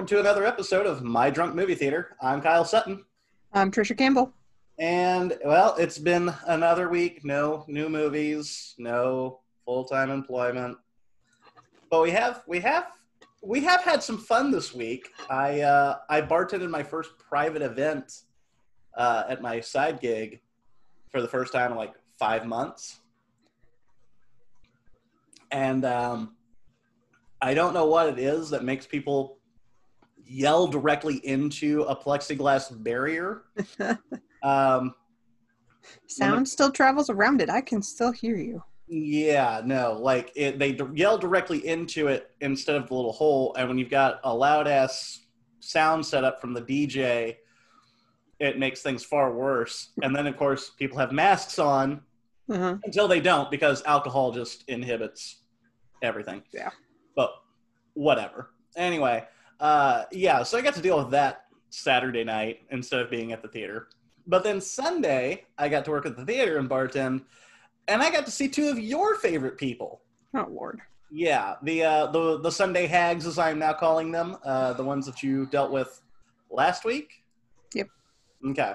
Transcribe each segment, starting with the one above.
Welcome to another episode of My Drunk Movie Theater. I'm Kyle Sutton. I'm Trisha Campbell. And well, it's been another week. No new movies, no full-time employment. But we have we have we have had some fun this week. I uh, I bartended my first private event uh, at my side gig for the first time in like five months, and um, I don't know what it is that makes people yell directly into a plexiglass barrier. um, Sound still travels around it. I can still hear you. yeah, no, like it, they d- yell directly into it instead of the little hole. And when you've got a loud ass sound set up from the DJ, it makes things far worse. And then, of course, people have masks on Uh-huh. until they don't because alcohol just inhibits everything. Yeah. But whatever. Anyway, uh, yeah, so I got to deal with that Saturday night instead of being at the theater. But then Sunday, I got to work at the theater and bartend, and I got to see two of your favorite people. Oh Lord. Yeah, the uh, the the Sunday hags, as I'm now calling them, uh, the ones that you dealt with last week. Yep. Okay.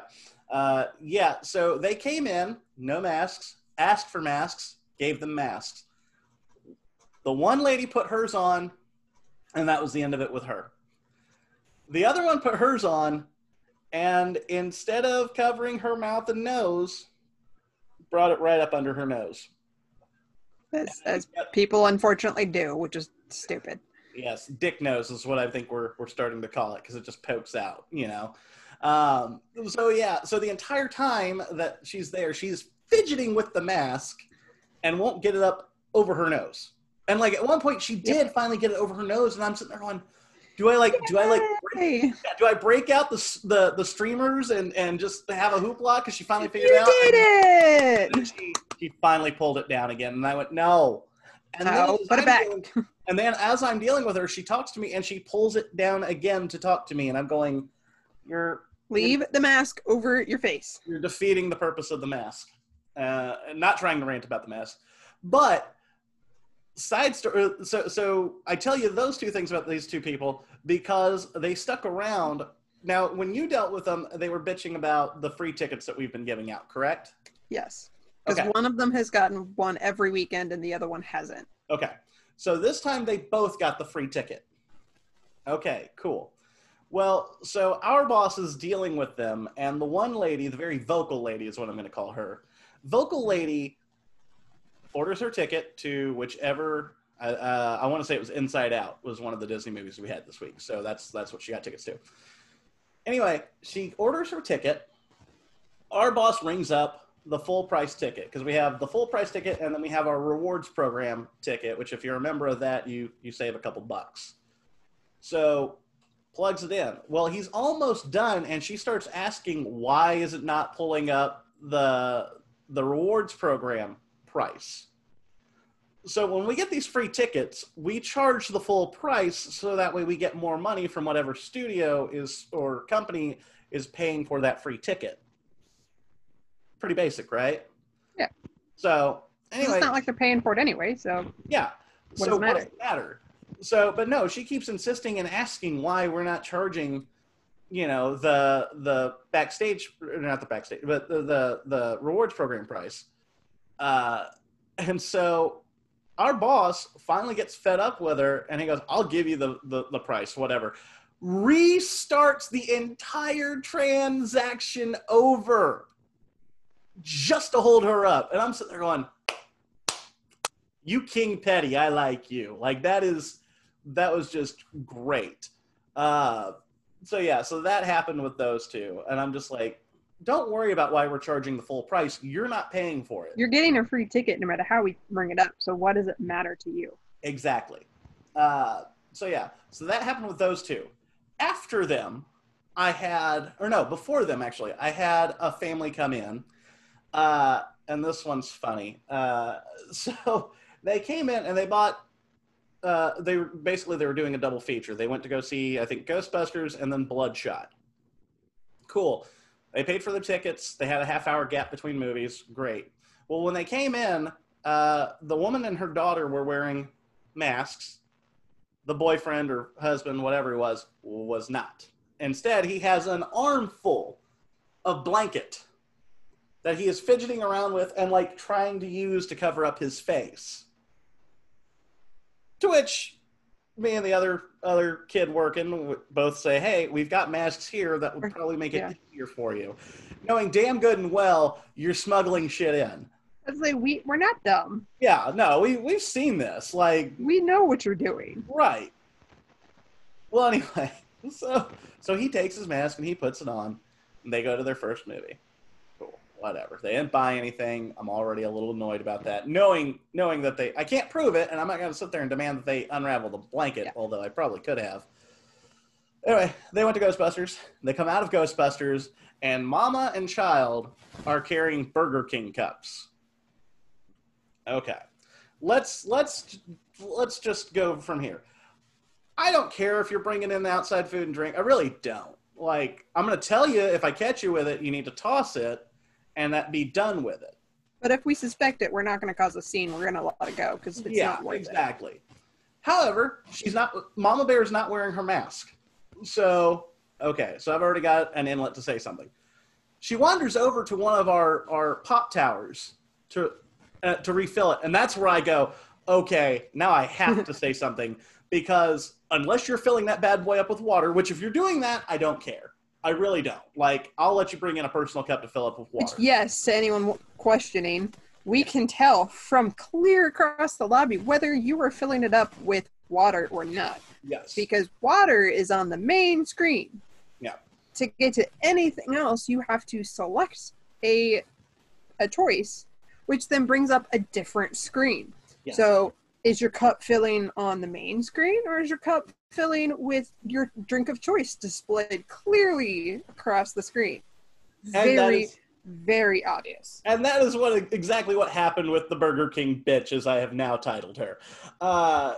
Uh, yeah, so they came in, no masks, asked for masks, gave them masks. The one lady put hers on, and that was the end of it with her. The other one put hers on, and instead of covering her mouth and nose, brought it right up under her nose. As, as people unfortunately do, which is stupid. Yes, dick nose is what I think we're we're starting to call it because it just pokes out, you know. Um, so yeah, so the entire time that she's there, she's fidgeting with the mask and won't get it up over her nose. And like at one point, she did finally get it over her nose, and I'm sitting there going, "Do I like? Do I like? Do I break out the the the streamers and and just have a hoopla because she finally figured you it out?" did it. She, she finally pulled it down again, and I went, "No." And put it back. dealing- and then as I'm dealing with her, she talks to me and she pulls it down again to talk to me, and I'm going, "You're Leave the mask over your face. you're defeating the purpose of the mask." Uh, not trying to rant about the mask, but side story. Uh, so so I tell you those two things about these two people because they stuck around. Now, when you dealt with them, they were bitching about the free tickets that we've been giving out, correct? Yes. Because Okay. one of them has gotten one every weekend and the other one hasn't. Okay. So this time they both got the free ticket. Okay, cool. Well, so our boss is dealing with them, and the one lady, the very vocal lady is what I'm going to call her. Vocal lady orders her ticket to whichever. Uh, uh, I want to say it was Inside Out was one of the Disney movies we had this week, so that's that's what she got tickets to. Anyway, she orders her ticket. Our boss rings up the full price ticket because we have the full price ticket and then we have our rewards program ticket, which if you're a member of that, you you save a couple bucks. So plugs it in. Well, he's almost done, and she starts asking why is it not pulling up the the rewards program price. So when we get these free tickets, we charge the full price so that way we get more money from whatever studio is or company is paying for that free ticket. Pretty basic, right? Yeah. So anyway, It's not like they're paying for it anyway, so yeah. What so does it what does matter? it matter? So, but no, she keeps insisting and asking why we're not charging, you know, the the backstage not the backstage, but the the, the rewards program price. Uh, and so our boss finally gets fed up with her, and he goes, "I'll give you the the, the price, whatever." Restarts the entire transaction over just to hold her up, and I'm sitting there going you king petty i like you. Like that is that was just great. Uh so yeah so that happened with those two. And i'm just like don't worry about why we're charging the full price you're not paying for it you're getting a free ticket no matter how we bring it up. So what does it matter to you? exactly uh so yeah so that happened with those two after them i had or no before them actually i had a family come in uh and this one's funny uh so they came in and they bought uh, they basically they were doing a double feature. They went to go see I think Ghostbusters and then Bloodshot. Cool. They paid for the tickets. They had a half hour gap between movies. Great. Well, when they came in, uh, the woman and her daughter were wearing masks, the boyfriend or husband, whatever he was, was not. Instead, he has an armful of blanket that he is fidgeting around with and like trying to use to cover up his face. To which me and the other other kid working both say, "Hey, we've got masks here that would probably make it Yeah. easier for you," knowing damn good and well you're smuggling shit in. Like, we we're not dumb. Yeah, no, we we've seen this. Like, We know what you're doing. right. Well, anyway, so so he takes his mask and he puts it on. And they go to their first movie. Whatever. They didn't buy anything. I'm already a little annoyed about that, knowing knowing that they I can't prove it, and I'm not going to sit there and demand that they unravel the blanket, Yeah. although I probably could have. Anyway, they went to Ghostbusters. They come out of Ghostbusters, and Mama and Child are carrying Burger King cups. Okay, let's let's let's just go from here. I don't care if you're bringing in the outside food and drink. I really don't. Like, I'm going to tell you if I catch you with it, you need to toss it, and that be done with it. But if we suspect it, we're not going to cause a scene. We're going to let it go because it's yeah, not worth it. exactly. However, she's not. Mama Bear is not wearing her mask. So okay, so I've already got an inlet to say something. She wanders over to one of our our pop towers to uh, to refill it, and that's where I go. Okay, now I have to say something because unless you're filling that bad boy up with water, which if you're doing that, I don't care. I really don't. Like, I'll let you bring in a personal cup to fill up with water. yes, to anyone questioning, we can tell from clear across the lobby whether you are filling it up with water or not. Yes. Because water is on the main screen. Yeah. To get to anything else, you have to select a a choice, which then brings up a different screen. Yeah. So is your cup filling on the main screen or is your cup filling with your drink of choice displayed clearly across the screen? And Very, is- very obvious. And that is what exactly what happened with the Burger King bitch, as I have now titled her. Uh,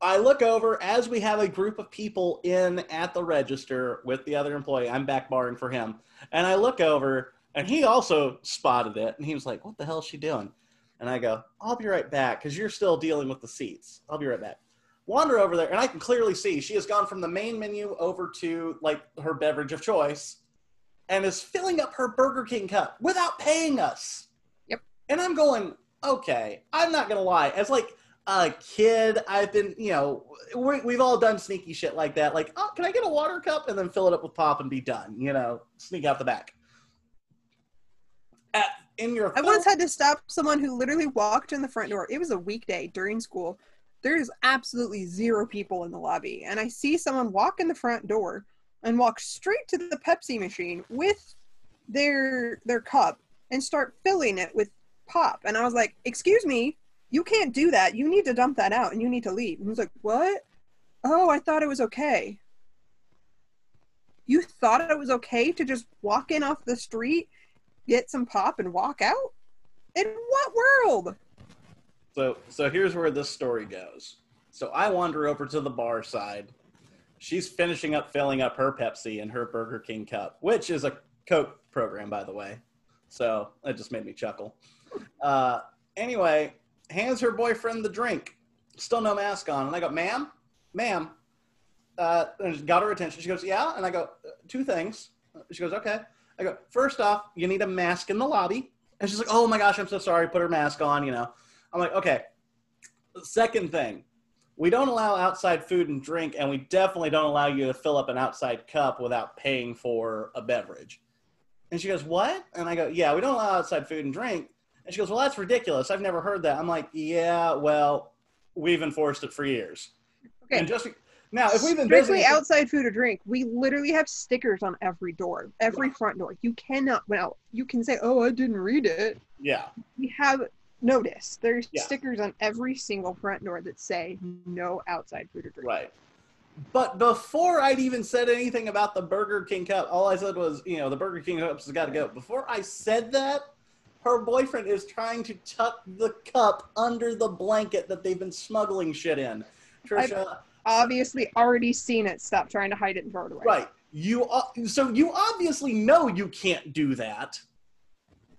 I look over as we have a group of people in at the register with the other employee. I'm back barring for him, and I look over, and he also spotted it, and he was like, "What the hell is she doing?" And I go, "I'll be right back, because you're still dealing with the seats. I'll be right back." Wander over there, and I can clearly see she has gone from the main menu over to like her beverage of choice, and is filling up her Burger King cup without paying us. Yep. And I'm going, okay, I'm not gonna lie. As like a kid, I've been, you know, we, we've all done sneaky shit like that. Like, oh, can I get a water cup and then fill it up with pop and be done? You know, sneak out the back. At, in your I once had to stop someone who literally walked in the front door. It was a weekday during school. There's absolutely zero people in the lobby. And I see someone walk in the front door and walk straight to the Pepsi machine with their their cup and start filling it with pop. And I was like, "Excuse me, you can't do that. You need to dump that out and you need to leave." And he was like, "What? Oh, I thought it was okay." You thought it was okay to just walk in off the street, get some pop and walk out? In what world? So so here's where this story goes. So I wander over to the bar side. She's finishing up filling up her Pepsi in her Burger King cup, which is a Coke program, by the way. So that just made me chuckle. Uh, anyway, hands her boyfriend the drink. Still no mask on. And I go, ma'am, ma'am. Uh, and got her attention. She goes, yeah. And I go, "Uh, two things. She goes, okay. I go, first off, you need a mask in the lobby. And she's like, oh my gosh, I'm so sorry. Put her mask on, you know. I'm like, okay. Second thing, we don't allow outside food and drink, and we definitely don't allow you to fill up an outside cup without paying for a beverage. And she goes, what? And I go, yeah, we don't allow outside food and drink. And she goes, well, that's ridiculous. I've never heard that. I'm like, yeah, well, we've enforced it for years. Okay. And just now, if we've been Strictly busy, outside food or drink, we literally have stickers on every door, every front door. You cannot, well, you can say, oh, I didn't read it. yeah, We have notice. There's Yeah. stickers on every single front door that say no outside food or drink. Right. But before I'd even said anything about the Burger King cup, all I said was, you know, the Burger King cups has got to go. Before I said that, her boyfriend is trying to tuck the cup under the blanket that they've been smuggling shit in. Trisha, Obviously, already seen it. Stop trying to hide it and throw it away. right? You o- so you obviously know you can't do that.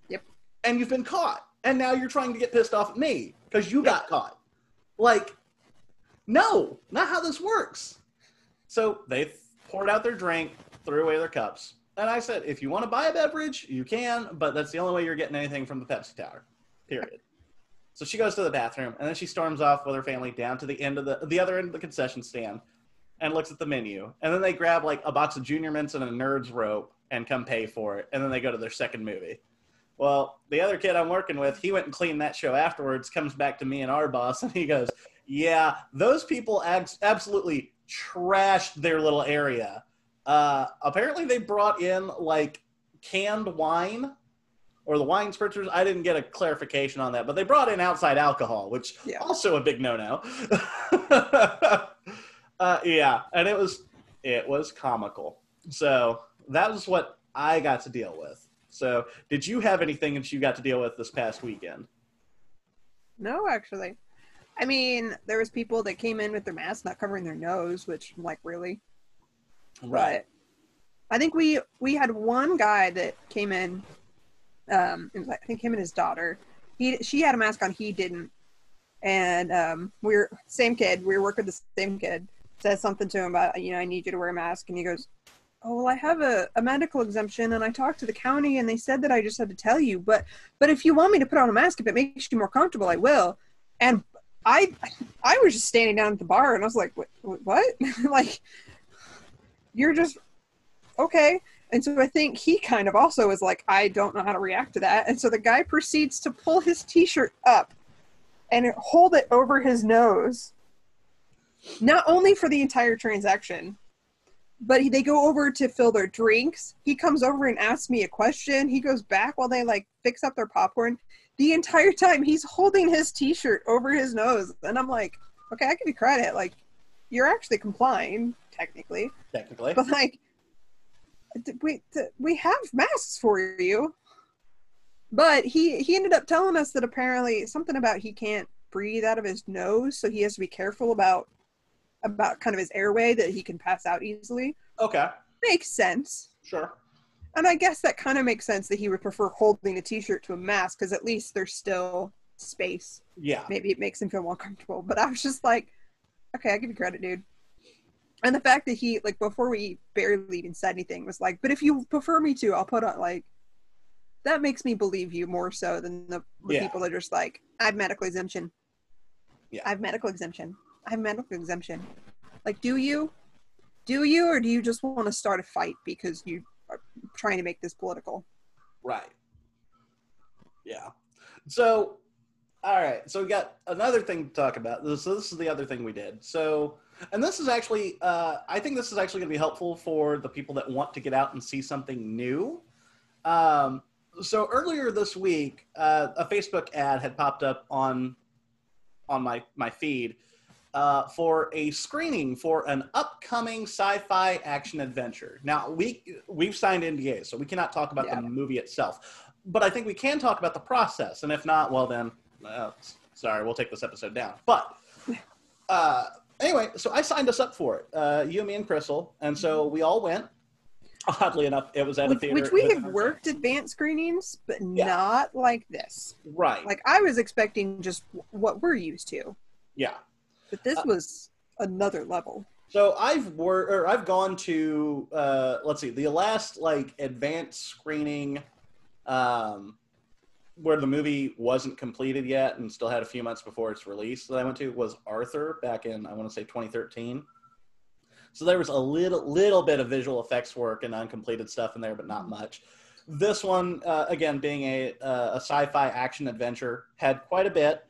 Yep. And you've been caught, and now you're trying to get pissed off at me because you got caught. Like, No, not how this works. So they poured out their drink, threw away their cups. And I said, if you want to buy a beverage, you can, but that's the only way you're getting anything from the Pepsi Tower. Period. So she goes to the bathroom and then she storms off with her family down to the end of the the other end of the concession stand and looks at the menu. And then they grab like a box of junior mints and a nerd's rope and come pay for it. And then they go to their second movie. Well, the other kid I'm working with, he went and cleaned that show afterwards, comes back to me and our boss, and he goes, Yeah, those people abs- absolutely trashed their little area. Uh, apparently, they brought in like canned wine or the wine spritzers. I didn't get a clarification on that, but they brought in outside alcohol, which Yeah. also a big no-no. uh, yeah, and it was it was comical. So that was what I got to deal with. So, did you have anything that you got to deal with this past weekend? No, actually. I mean, there was people that came in with their masks not covering their nose, which I'm like, really? But I think we we had one guy that came in. Um, I think him and his daughter. He she had a mask on, he didn't, and um, we are same kid. We were working with the same kid. Says something to him about you know I need you to wear a mask, and he goes, "Oh well, I have a, a medical exemption, and I talked to the county, and they said that I just had to tell you. But but if you want me to put on a mask, if it makes you more comfortable, I will." And I I was just standing down at the bar, and I was like, "What? what? like, you're just okay. And so I think he kind of also is like, I don't know how to react to that. And so the guy proceeds to pull his t shirt up and hold it over his nose, not only for the entire transaction, but he, they go over to fill their drinks. He comes over and asks me a question. He goes back while they like fix up their popcorn. The entire time he's holding his t shirt over his nose. And I'm like, okay, I give you credit. Like, you're actually complying, technically Technically, but like d- we d- we have masks for you but he he ended up telling us that apparently something about he can't breathe out of his nose so he has to be careful about about kind of his airway that he can pass out easily okay, makes sense sure, and i guess that kind of makes sense that he would prefer holding a t-shirt to a mask because at least there's still space yeah, maybe it makes him feel more comfortable. But I was just like, okay, I give you credit, dude. And the fact that he like before we barely even said anything was like, but if you prefer me to, I'll put on like that makes me believe you more so than the, the Yeah. people that are just like, I have medical exemption. Yeah. I have medical exemption. I have medical exemption. Like, do you? Do you or do you just want to start a fight because you are trying to make this political? right, yeah. So, all right, so we got another thing to talk about. So this is the other thing we did. So, and this is actually, uh, I think this is actually going to be helpful for the people that want to get out and see something new. Um, so earlier this week, uh, a Facebook ad had popped up on on my my feed uh, for a screening for an upcoming sci-fi action adventure. Now we we've signed NDAs, so we cannot talk about Yeah. the movie itself. But I think we can talk about the process, and if not, well then, uh, sorry, we'll take this episode down. But uh, anyway, so I signed us up for it, uh, you, me, and Crystal, and so we all went. Oddly enough, it was at a theater. which we have worked advanced screenings, but Yeah. not like this. Right. Like I was expecting just what we're used to, yeah. But this Uh, was another level. So I've wor- or I've gone to uh, let's see the last like advanced screening um, where the movie wasn't completed yet and still had a few months before its release that I went to was Arthur back in I want to say 2013. So there was a little little bit of visual effects work and uncompleted stuff in there, but not much. This one, uh, again, being a uh, a sci-fi action adventure, had quite a bit,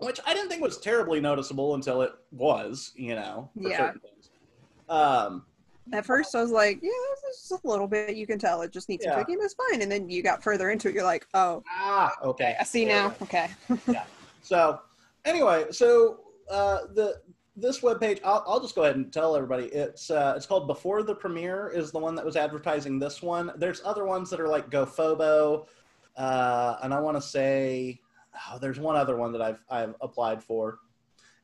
which I didn't think was terribly noticeable until it was, you know, Yeah. Um, At first, I was like, "Yeah, this is just a little bit. You can tell it just needs Yeah. some tweaking. It's fine." And then you got further into it, you're like, "Oh, ah, okay, I see Yeah, now." Okay, yeah. So anyway, so uh, the this webpage, I'll, I'll just go ahead and tell everybody. It's uh, it's called Before the Premiere is the one that was advertising this one. There's other ones that are like GoFobo, uh, and I want to say oh, there's one other one that I've I've applied for.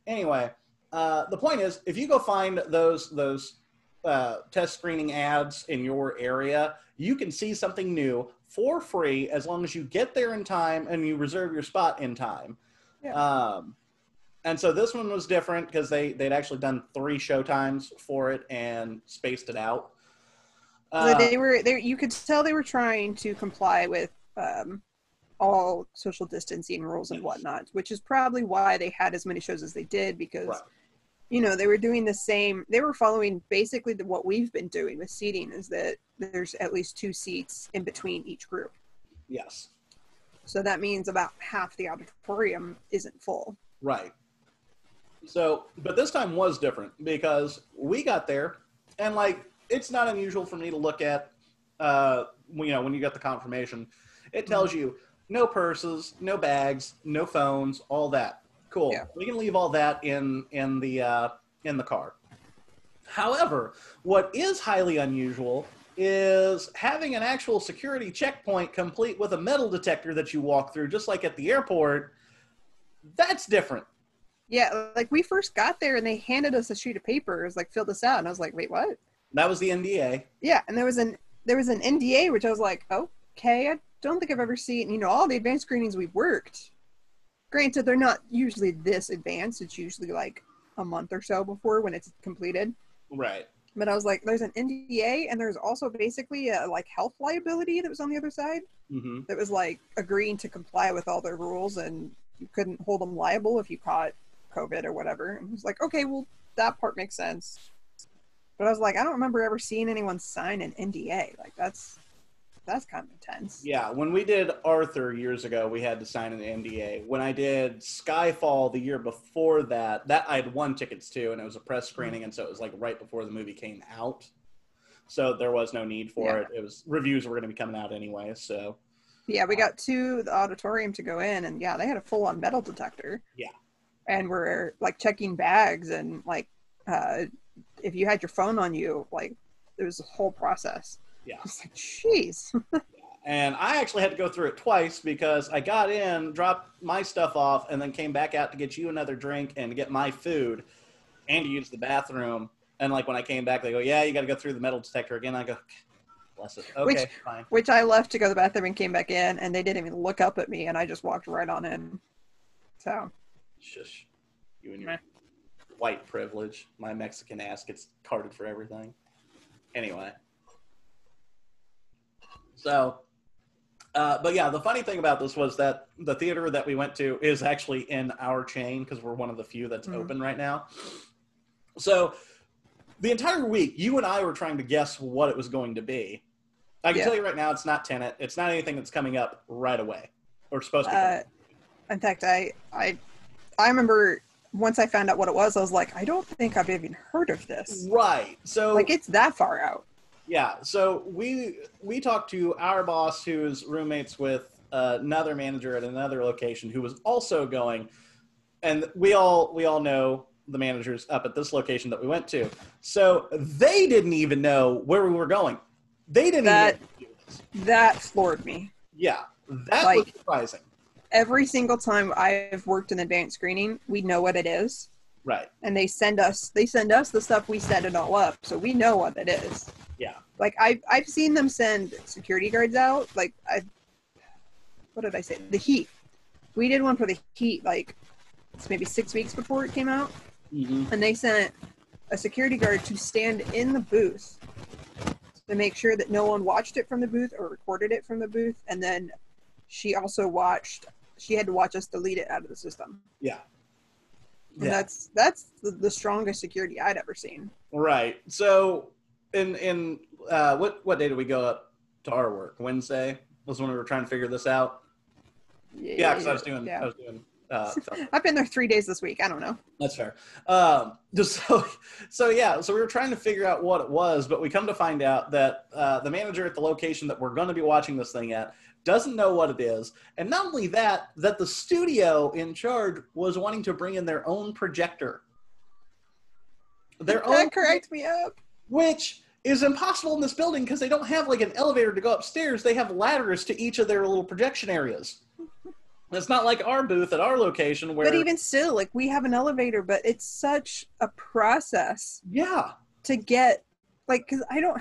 Anyway, uh, the point is, if you go find those those uh, test screening ads in your area, you can see something new for free as long as you get there in time and you reserve your spot in time. Yeah. Um, And so this one was different because they they'd actually done three show times for it and spaced it out. So Uh, they were they you could tell they were trying to comply with um, all social distancing rules and whatnot, which is probably why they had as many shows as they did because Right. you know they were doing the same. They were following basically the, what we've been doing with seating is that there's at least two seats in between each group. yes, So that means about half the auditorium isn't full. right. So, but this time was different because we got there, and like it's not unusual for me to look at, uh, you know, when you get the confirmation, it tells you no purses, no bags, no phones, all that. Cool. Yeah. We can leave all that in in the uh, in the car. However, what is highly unusual is having an actual security checkpoint complete with a metal detector that you walk through, just like at the airport. That's different. Yeah, like we first got there and they handed us a sheet of paper. It was like fill this out, and I was like, wait, what? That was the NDA. Yeah, and there was an there was an NDA which I was like, okay, I don't think I've ever seen. You know, all the advanced screenings we've worked. Granted, they're not usually this advanced. It's usually like a month or so before when it's completed. Right. But I was like, there's an NDA, and there's also basically a like health liability that was on the other side hmm that was like agreeing to comply with all their rules, and you couldn't hold them liable if you caught COVID or whatever. And I was like, okay, well, that part makes sense. But I was like, I don't remember ever seeing anyone sign an NDA. Like that's that's kind of intense. Yeah, when we did Arthur years ago, we had to sign an NDA. When I did Skyfall the year before that, that I had one tickets to, and it was a press screening, and so it was like right before the movie came out. So there was no need for Yeah. it. It was reviews were going to be coming out anyway. So Yeah, we got to the auditorium to go in, and yeah, they had a full on metal detector. Yeah. And we're like checking bags, and like uh, if you had your phone on you, like it was a whole process. Yeah, It's like, jeez. and I actually had to go through it twice because I got in, dropped my stuff off, and then came back out to get you another drink and to get my food, and to use the bathroom. And like when I came back, they go, "Yeah, you got to go through the metal detector again." I go, "Bless it, okay, Which- fine." Which I left to go to the bathroom and came back in, and they didn't even look up at me, and I just walked right on in. So Shush. You and your Meh. white privilege. My Mexican ass gets carded for everything. Anyway. So, uh, but yeah, the funny thing about this was that the theater that we went to is actually in our chain because we're one of the few that's Mhm. open right now. So, the entire week, you and I were trying to guess what it was going to be. I can Yeah. tell you right now, it's not Tenet. It's not anything that's coming up right away or supposed to. be uh, in fact, I I I remember once I found out what it was, I was like, I don't think I've even heard of this. right. So, Like it's that far out. Yeah, so we we talked to our boss, who's roommates with uh, another manager at another location, who was also going, and we all we all know the managers up at this location that we went to. So they didn't even know where we were going. They didn't That-. That floored me. Yeah, that was Like- surprising. Every single time I've worked in advanced screening, we know what it is. Right. And they send us they send us the stuff we set it all up, so we know what it is. Yeah. Like I've I've seen them send security guards out. Like I what did I say? The heat. We did one for the heat like it's maybe six weeks before it came out. hmm and they sent a security guard to stand in the booth to make sure that no one watched it from the booth or recorded it from the booth and then she also watched she had to watch us delete it out of the system Yeah. and Yeah. that's that's the, the strongest security i'd ever seen Right. So, in in uh, what what day did we go up to our work? Wednesday was when we were trying to figure this out. Yeah, because I was doing yeah. I was doing uh, i've been there three days this week i don't know That's fair. Um, just so, so yeah, so we were trying to figure out what it was, but we come to find out that uh, the manager at the location that we're going to be watching this thing at doesn't know what it is, and not only that, that the studio in charge was wanting to bring in their own projector. Their own, that correct me up which is impossible in this building because they don't have like an elevator to go upstairs. They have ladders to each of their little projection areas. It's not like our booth at our location where, but even still like we have an elevator but it's such a process yeah, to get like because i don't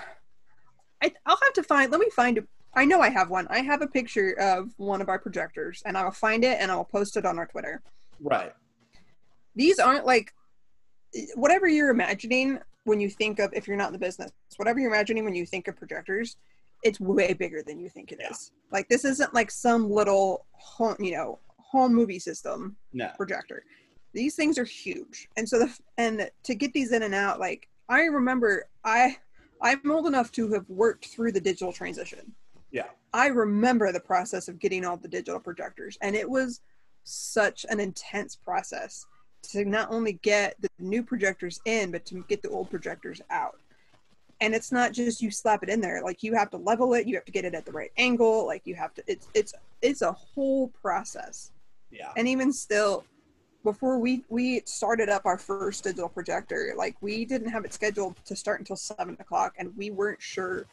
I, i'll have to find let me find it i know i have one i have a picture of one of our projectors and i'll find it and i'll post it on our twitter right. these aren't like whatever you're imagining when you think of if you're not in the business whatever you're imagining when you think of projectors it's way bigger than you think it is. Yeah. like this isn't like some little home you know home movie system No. projector these things are huge and so the and to get these in and out like i remember i i'm old enough to have worked through the digital transition Yeah. i remember the process of getting all the digital projectors and it was such an intense process to not only get the new projectors in but to get the old projectors out. And it's not just you slap it in there like you have to level it you have to get it at the right angle like you have to it's it's it's a whole process. Yeah. and even still before we we started up our first digital projector like we didn't have it scheduled to start until seven o'clock and we weren't sure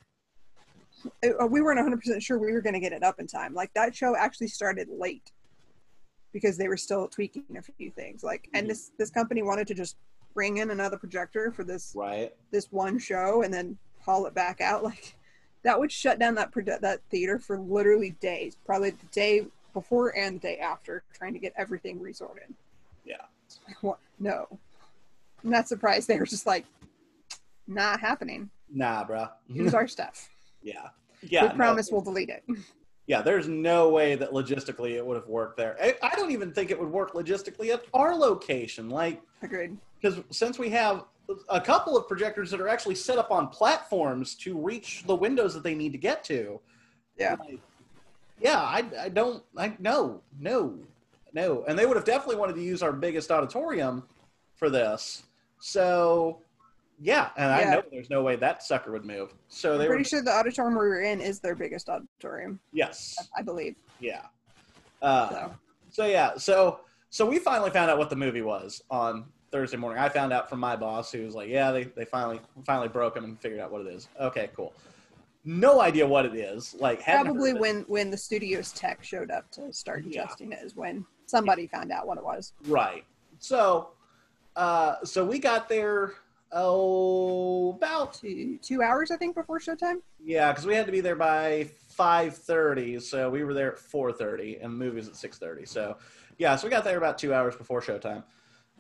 uh, we weren't 100% sure we were going to get it up in time. Like that show actually started late because they were still tweaking a few things like and Mhm. this this company wanted to just bring in another projector for this Right. this one show and then haul it back out like that would shut down that produ- that theater for literally days probably the day before and the day after trying to get everything resorted Yeah. What? no i'm not surprised they were just like not happening Nah, bro. use our stuff yeah. Yeah. we no. promise we'll delete it Yeah, there's no way that logistically it would have worked there. I, I don't even think it would work logistically at our location. Like, agreed because since we have a couple of projectors that are actually set up on platforms to reach the windows that they need to get to. yeah like, yeah, I, I don't, I no, no, no, and they would have definitely wanted to use our biggest auditorium for this. So, yeah, and I know there's no way that sucker would move. So i'm pretty were, sure the auditorium we were in is their biggest auditorium yes, i believe yeah. Uh, so So yeah, so so we finally found out what the movie was on Thursday morning. I found out from my boss who was like, "Yeah, they, they finally finally broke them and figured out what it is." Okay, cool. No idea what it is. Like probably when when the studio's tech showed up to start Yeah. adjusting it is when somebody found out what it was right. So uh so we got there oh about two two hours I think before showtime. yeah, because we had to be there by five thirty, so we were there at four thirty, and the movie was at six thirty. So yeah, so we got there about two hours before showtime.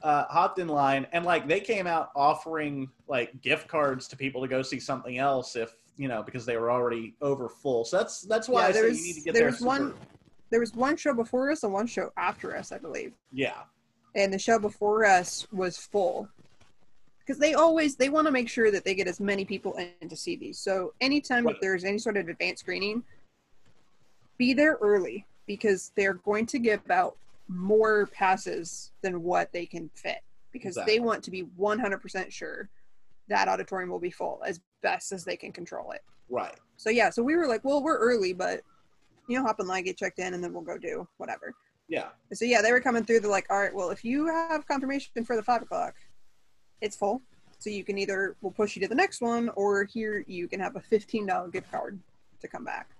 Uh, hopped in line, and like they came out offering like gift cards to people to go see something else if you know because they were already over full. So that's that's why Yeah, I there say was- you need to get there there. was one- There was one show before us and one show after us, I believe. Yeah, And the show before us was full. Because they always they want to make sure that they get as many people in to see these. So anytime Right. that there's any sort of advanced screening, be there early because they're going to give out more passes than what they can fit. Because Exactly. they want to be 100% sure that auditorium will be full as best as they can control it. right. So yeah, so we were like, well, we're early, but you know, hop in line, get checked in, and then we'll go do whatever. Yeah, so yeah, they were coming through. They're like, all right, well, if you have confirmation for the five o'clock, it's full. So you can either we'll push you to the next one, or here you can have a fifteen dollar gift card to come back.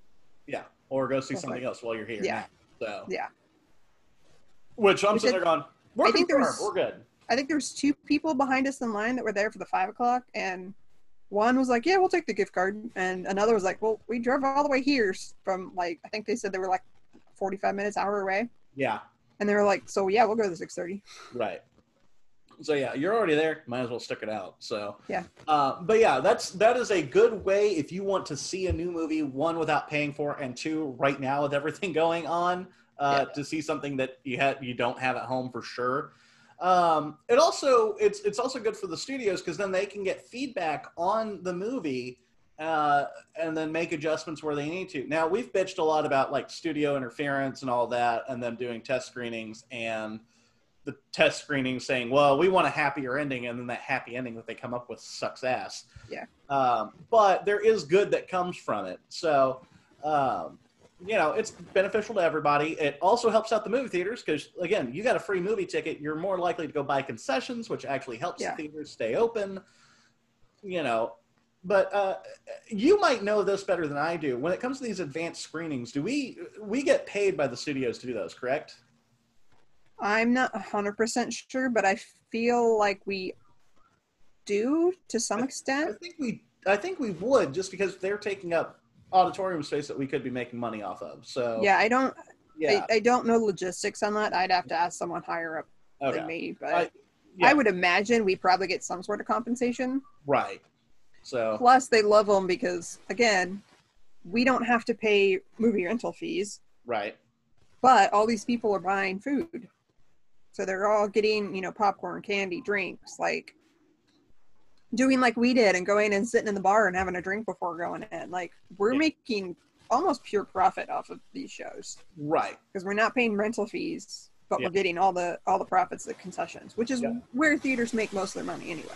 yeah. Or go see That's something right. else while you're here. Yeah. So Yeah, which I'm sitting there going, we're I think there was- We're good. I think there was two people behind us in line that were there for the five o'clock, and one was like, yeah, we'll take the gift card, and another was like, well, we drove all the way here from like I think they said they were like forty five minutes hour away, Yeah. and they were like, so yeah, we'll go to the six thirty. Right. So yeah, you're already there. Might as well stick it out. So Yeah. Uh, but yeah, that's that is a good way if you want to see a new movie. One without paying for, and two right now with everything going on, uh, to see something that you had you don't have at home for sure. Um, it also it's it's also good for the studios because then they can get feedback on the movie uh, and then make adjustments where they need to. Now we've bitched a lot about like studio interference and all that, and them doing test screenings and the test screenings saying, "Well, we want a happier ending," and then that happy ending that they come up with sucks ass. Yeah. Um, but there is good that comes from it. So, um, you know, it's beneficial to everybody. It also helps out the movie theaters because, again, you got a free movie ticket. You're more likely to go buy concessions, which actually helps Yeah. the theaters stay open. You know, but uh, you might know this better than I do. When it comes to these advanced screenings, do we we get paid by the studios to do those? Correct? I'm not 100% sure, but I feel like we do to some I extent. think we I think we would just because they're taking up auditorium space that we could be making money off of. So Yeah, I don't yeah, I, I don't know logistics on that. I'd have to ask someone higher up Okay. than me, but I- yeah. I would imagine we probably get some sort of compensation. Right. So Plus, they love them because, again, we don't have to pay movie rental fees, right. but all these people are buying food. So they're all getting, you know, popcorn, candy, drinks, like doing like we did and going and sitting in the bar and having a drink before going in. Like, we're Yeah. making almost pure profit off of these shows Right. because we're not paying rental fees, but Yeah. we're getting all the all the profits, the concessions, which is Yeah. where theaters make most of their money anyway.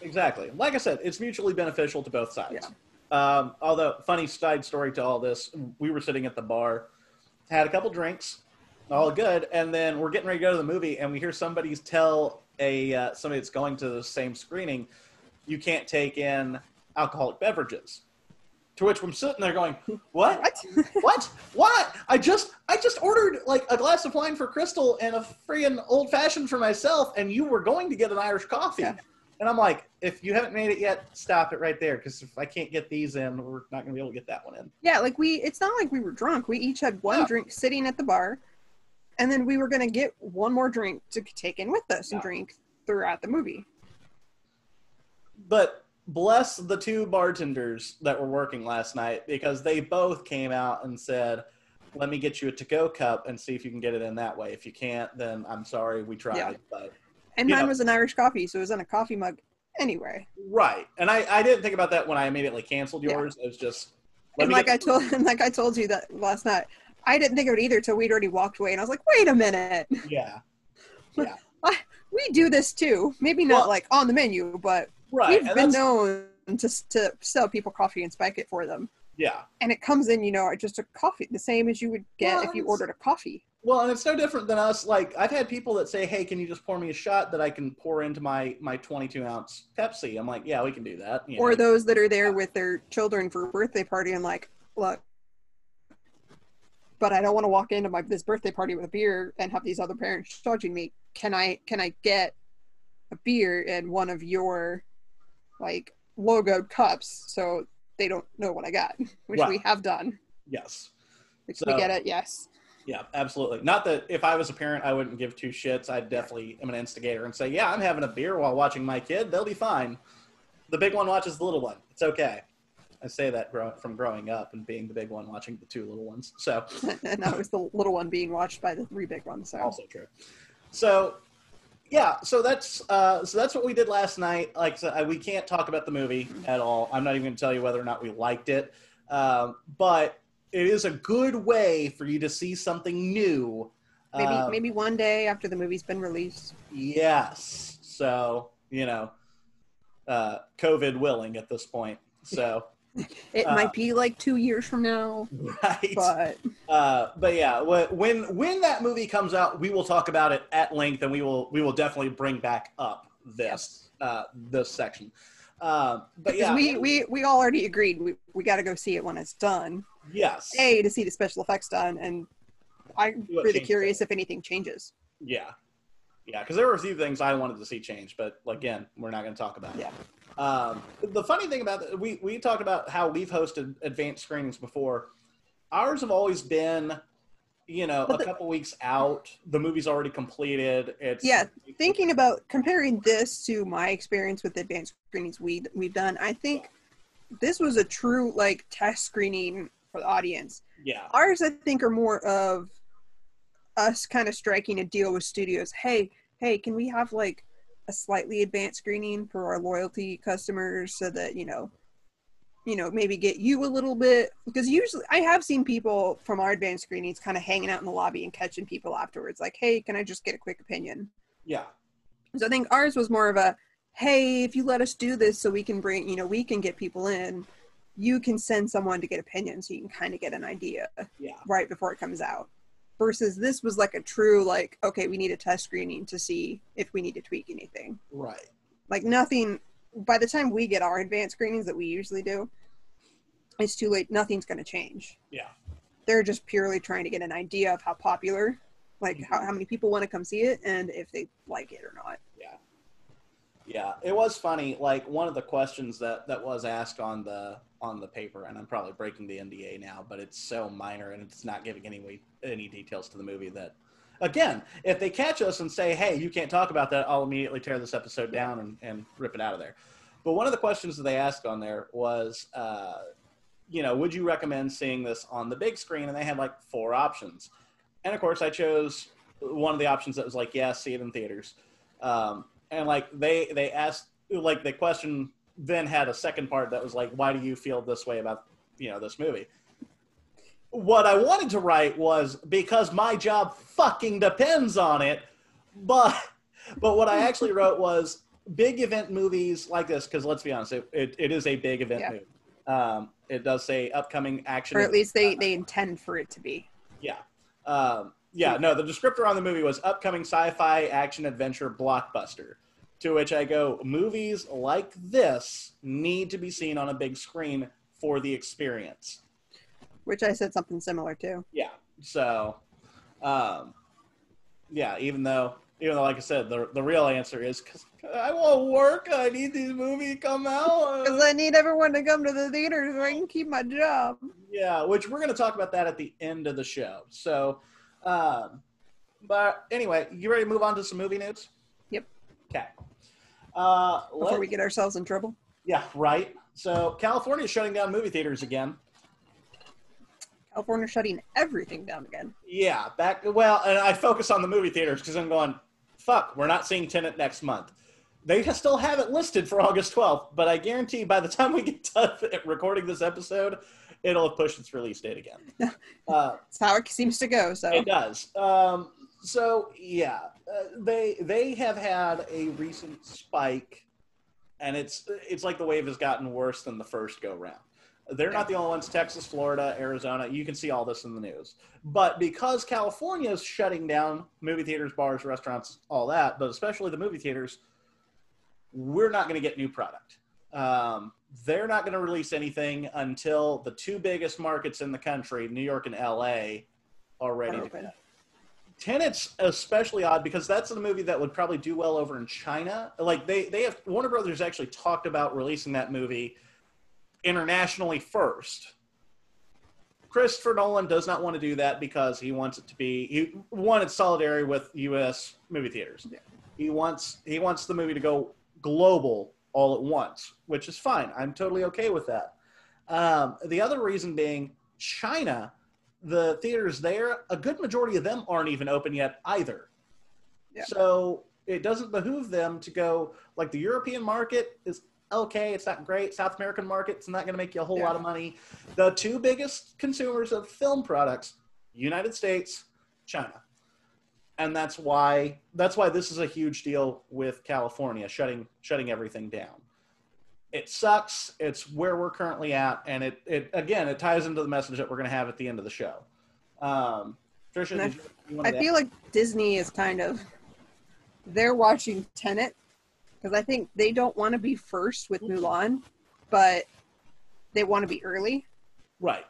Exactly. Like I said, it's mutually beneficial to both sides. Yeah. Um, although, funny side story to all this, we were sitting at the bar, had a couple drinks, all good, and then we're getting ready to go to the movie, and we hear somebody tell a uh, somebody that's going to the same screening, you can't take in alcoholic beverages. To which I'm sitting there going, "What? What? what? What? I just I just ordered like a glass of wine for Crystal and a freaking old fashioned for myself, and you were going to get an Irish coffee." Yeah. And I'm like, if you haven't made it yet, stop it right there. Because if I can't get these in, we're not going to be able to get that one in. Yeah, like we it's not like we were drunk. We each had one Yeah. drink sitting at the bar and then we were going to get one more drink to take in with us and Yeah. drink throughout the movie. But bless the two bartenders that were working last night because they both came out and said, let me get you a to-go cup and see if you can get it in that way. If you can't, then I'm sorry, we tried. Yeah. But And mine know- was an Irish coffee, so it was in a coffee mug anyway. right. And I, I didn't think about that when I immediately canceled Yeah. yours. It was just let And like I told and like I told you that last night. I didn't think of it either till we'd already walked away and I was like, "Wait a minute. yeah. Yeah. We do this too. Maybe not Well- like on the menu, but Right. we've and been known to to sell people coffee and spike it for them. yeah. And it comes in, you know, just a coffee, the same as you would get Well, if you ordered a coffee. Well, and it's no different than us. Like I've had people that say, "Hey, can you just pour me a shot that I can pour into my my 22 ounce Pepsi?" I'm like, "Yeah, we can do that." you or know. those that are there with their children for a birthday party and like look but i don't want to walk into my this birthday party with a beer and have these other parents judging me can i can i get a beer in one of your like logoed cups so they don't know what i got which we have done yes. which So- we get it yes Yeah, absolutely. Not that if I was a parent, I wouldn't give two shits. I definitely am an instigator and say, "Yeah, I'm having a beer while watching my kid. They'll be fine." The big one watches the little one. It's okay. I say that grow- from growing up and being the big one watching the two little ones. So and that was the little one being watched by the three big ones so also true. So yeah, so that's uh, so that's what we did last night. Like I said, I- we can't talk about the movie at all. I'm not even going to tell you whether or not we liked it, um, but it is a good way for you to see something new. maybe Um, maybe one day after the movie's been released Yes. So you know, uh, COVID willing at this point. So it Uh, might be like two years from now right. but Uh, but yeah, when when that movie comes out, we will talk about it at length, and we will we will definitely bring back up this uh, this section. Uh, but Because yeah, we, we we all already agreed we, we got to go see it when it's done. yes, A to see the special effects done, and I'm what really curious if anything changes. yeah, yeah, because there were a few things I wanted to see change, but again, we're not going to talk about it. Yeah. Um, the funny thing about it, we we talked about how we've hosted advanced screenings before. Ours have always been, you know, But a the- couple weeks out. The movie's already completed. It's Yeah, Thinking about comparing this to my experience with advanced screenings we we've done, I think this was a true like test screening for the audience. yeah, Ours, I think, are more of us kind of striking a deal with studios. Hey, hey, can we have like a slightly advanced screening for our loyalty customers so that you know, you know, maybe get you a little bit because usually I have seen people from our advanced screenings kind of hanging out in the lobby and catching people afterwards, like, hey, can I just get a quick opinion? yeah, So I think ours was more of a, hey, if you let us do this so we can bring, you know, we can get people in, you can send someone to get opinions so you can kind of get an idea yeah. right before it comes out. Versus this was like a true, like, okay, we need a test screening to see if we need to tweak anything. Right. Like nothing, by the time we get our advanced screenings that we usually do, it's too late. Nothing's going to change. Yeah. They're just purely trying to get an idea of how popular, like mm-hmm. how, how many people want to come see it and if they like it or not. Yeah, it was funny. Like one of the questions that that was asked on the on the paper, and I'm probably breaking the NDA now, but it's so minor and it's not giving any any details to the movie that again, if they catch us and say, "Hey, you can't talk about that," I'll immediately tear this episode down and, and rip it out of there. But one of the questions that they asked on there was, uh, you know, would you recommend seeing this on the big screen? And they had like four options, and of course, I chose one of the options that was like, "Yeah, see it in theaters." Um, and like they they asked, like the question then had a second part that was like, "Why do you feel this way about you know this movie?" what I wanted to write was because my job fucking depends on it. But but what I actually wrote was big event movies like this because let's be honest, it, it, it is a big event Yeah. movie. Um, it does say upcoming action. Or at least they, they intend for it to be. Yeah. Um, yeah, no, the descriptor on the movie was upcoming sci fi action adventure blockbuster. To which I go, movies like this need to be seen on a big screen for the experience. Which I said something similar to. Yeah. So, um, yeah, even though, even though, like I said, the, the real answer is because I want work. I need these movies to come out. Because I need everyone to come to the theaters so I can keep my job. Yeah, which we're going to talk about that at the end of the show. So, um, but anyway, you ready to move on to some movie news? Yep. Okay. Uh, Before we get ourselves in trouble. yeah, right. So California is shutting down movie theaters again. California shutting everything down again. Yeah, back well, and I focus on the movie theaters because I'm going, fuck, we're not seeing Tenet next month. They still have it listed for August 12th, but I guarantee by the time we get done recording this episode, it'll have pushed its release date again. uh, That's how it seems to go. So It does. Um, so yeah, uh, they they have had a recent spike, and it's it's like the wave has gotten worse than the first go round. They're not the only ones. Texas, Florida, Arizona. You can see all this in the news. But because California is shutting down movie theaters, bars, restaurants, all that, but especially the movie theaters, we're not going to get new product. Um, they're not going to release anything until the two biggest markets in the country, New York and LA, are ready to go. Tenet's especially odd because that's a movie that would probably do well over in China. Like they they have Warner Brothers actually talked about releasing that movie internationally first. Christopher Nolan does not want to do that because he wants it to be he wanted solidarity with U.S. movie theaters. Yeah. He wants he wants the movie to go global all at once, which is fine. I'm totally okay with that. Um, the other reason being China, the theaters there, a good majority of them aren't even open yet either. Yeah. So it doesn't behoove them to go like the European market is okay, it's not great. South American market's not going to make you a whole Yeah. lot of money. The two biggest consumers of film products, United States, China. And that's why that's why this is a huge deal with California shutting shutting everything down. It sucks. It's where we're currently at, and it, it again it ties into the message that we're going to have at the end of the show. Um, Trisha, I- you, you I feel like Disney is kind of they're watching Tenet because I think they don't want to be first with Mulan, but they want to be early. right?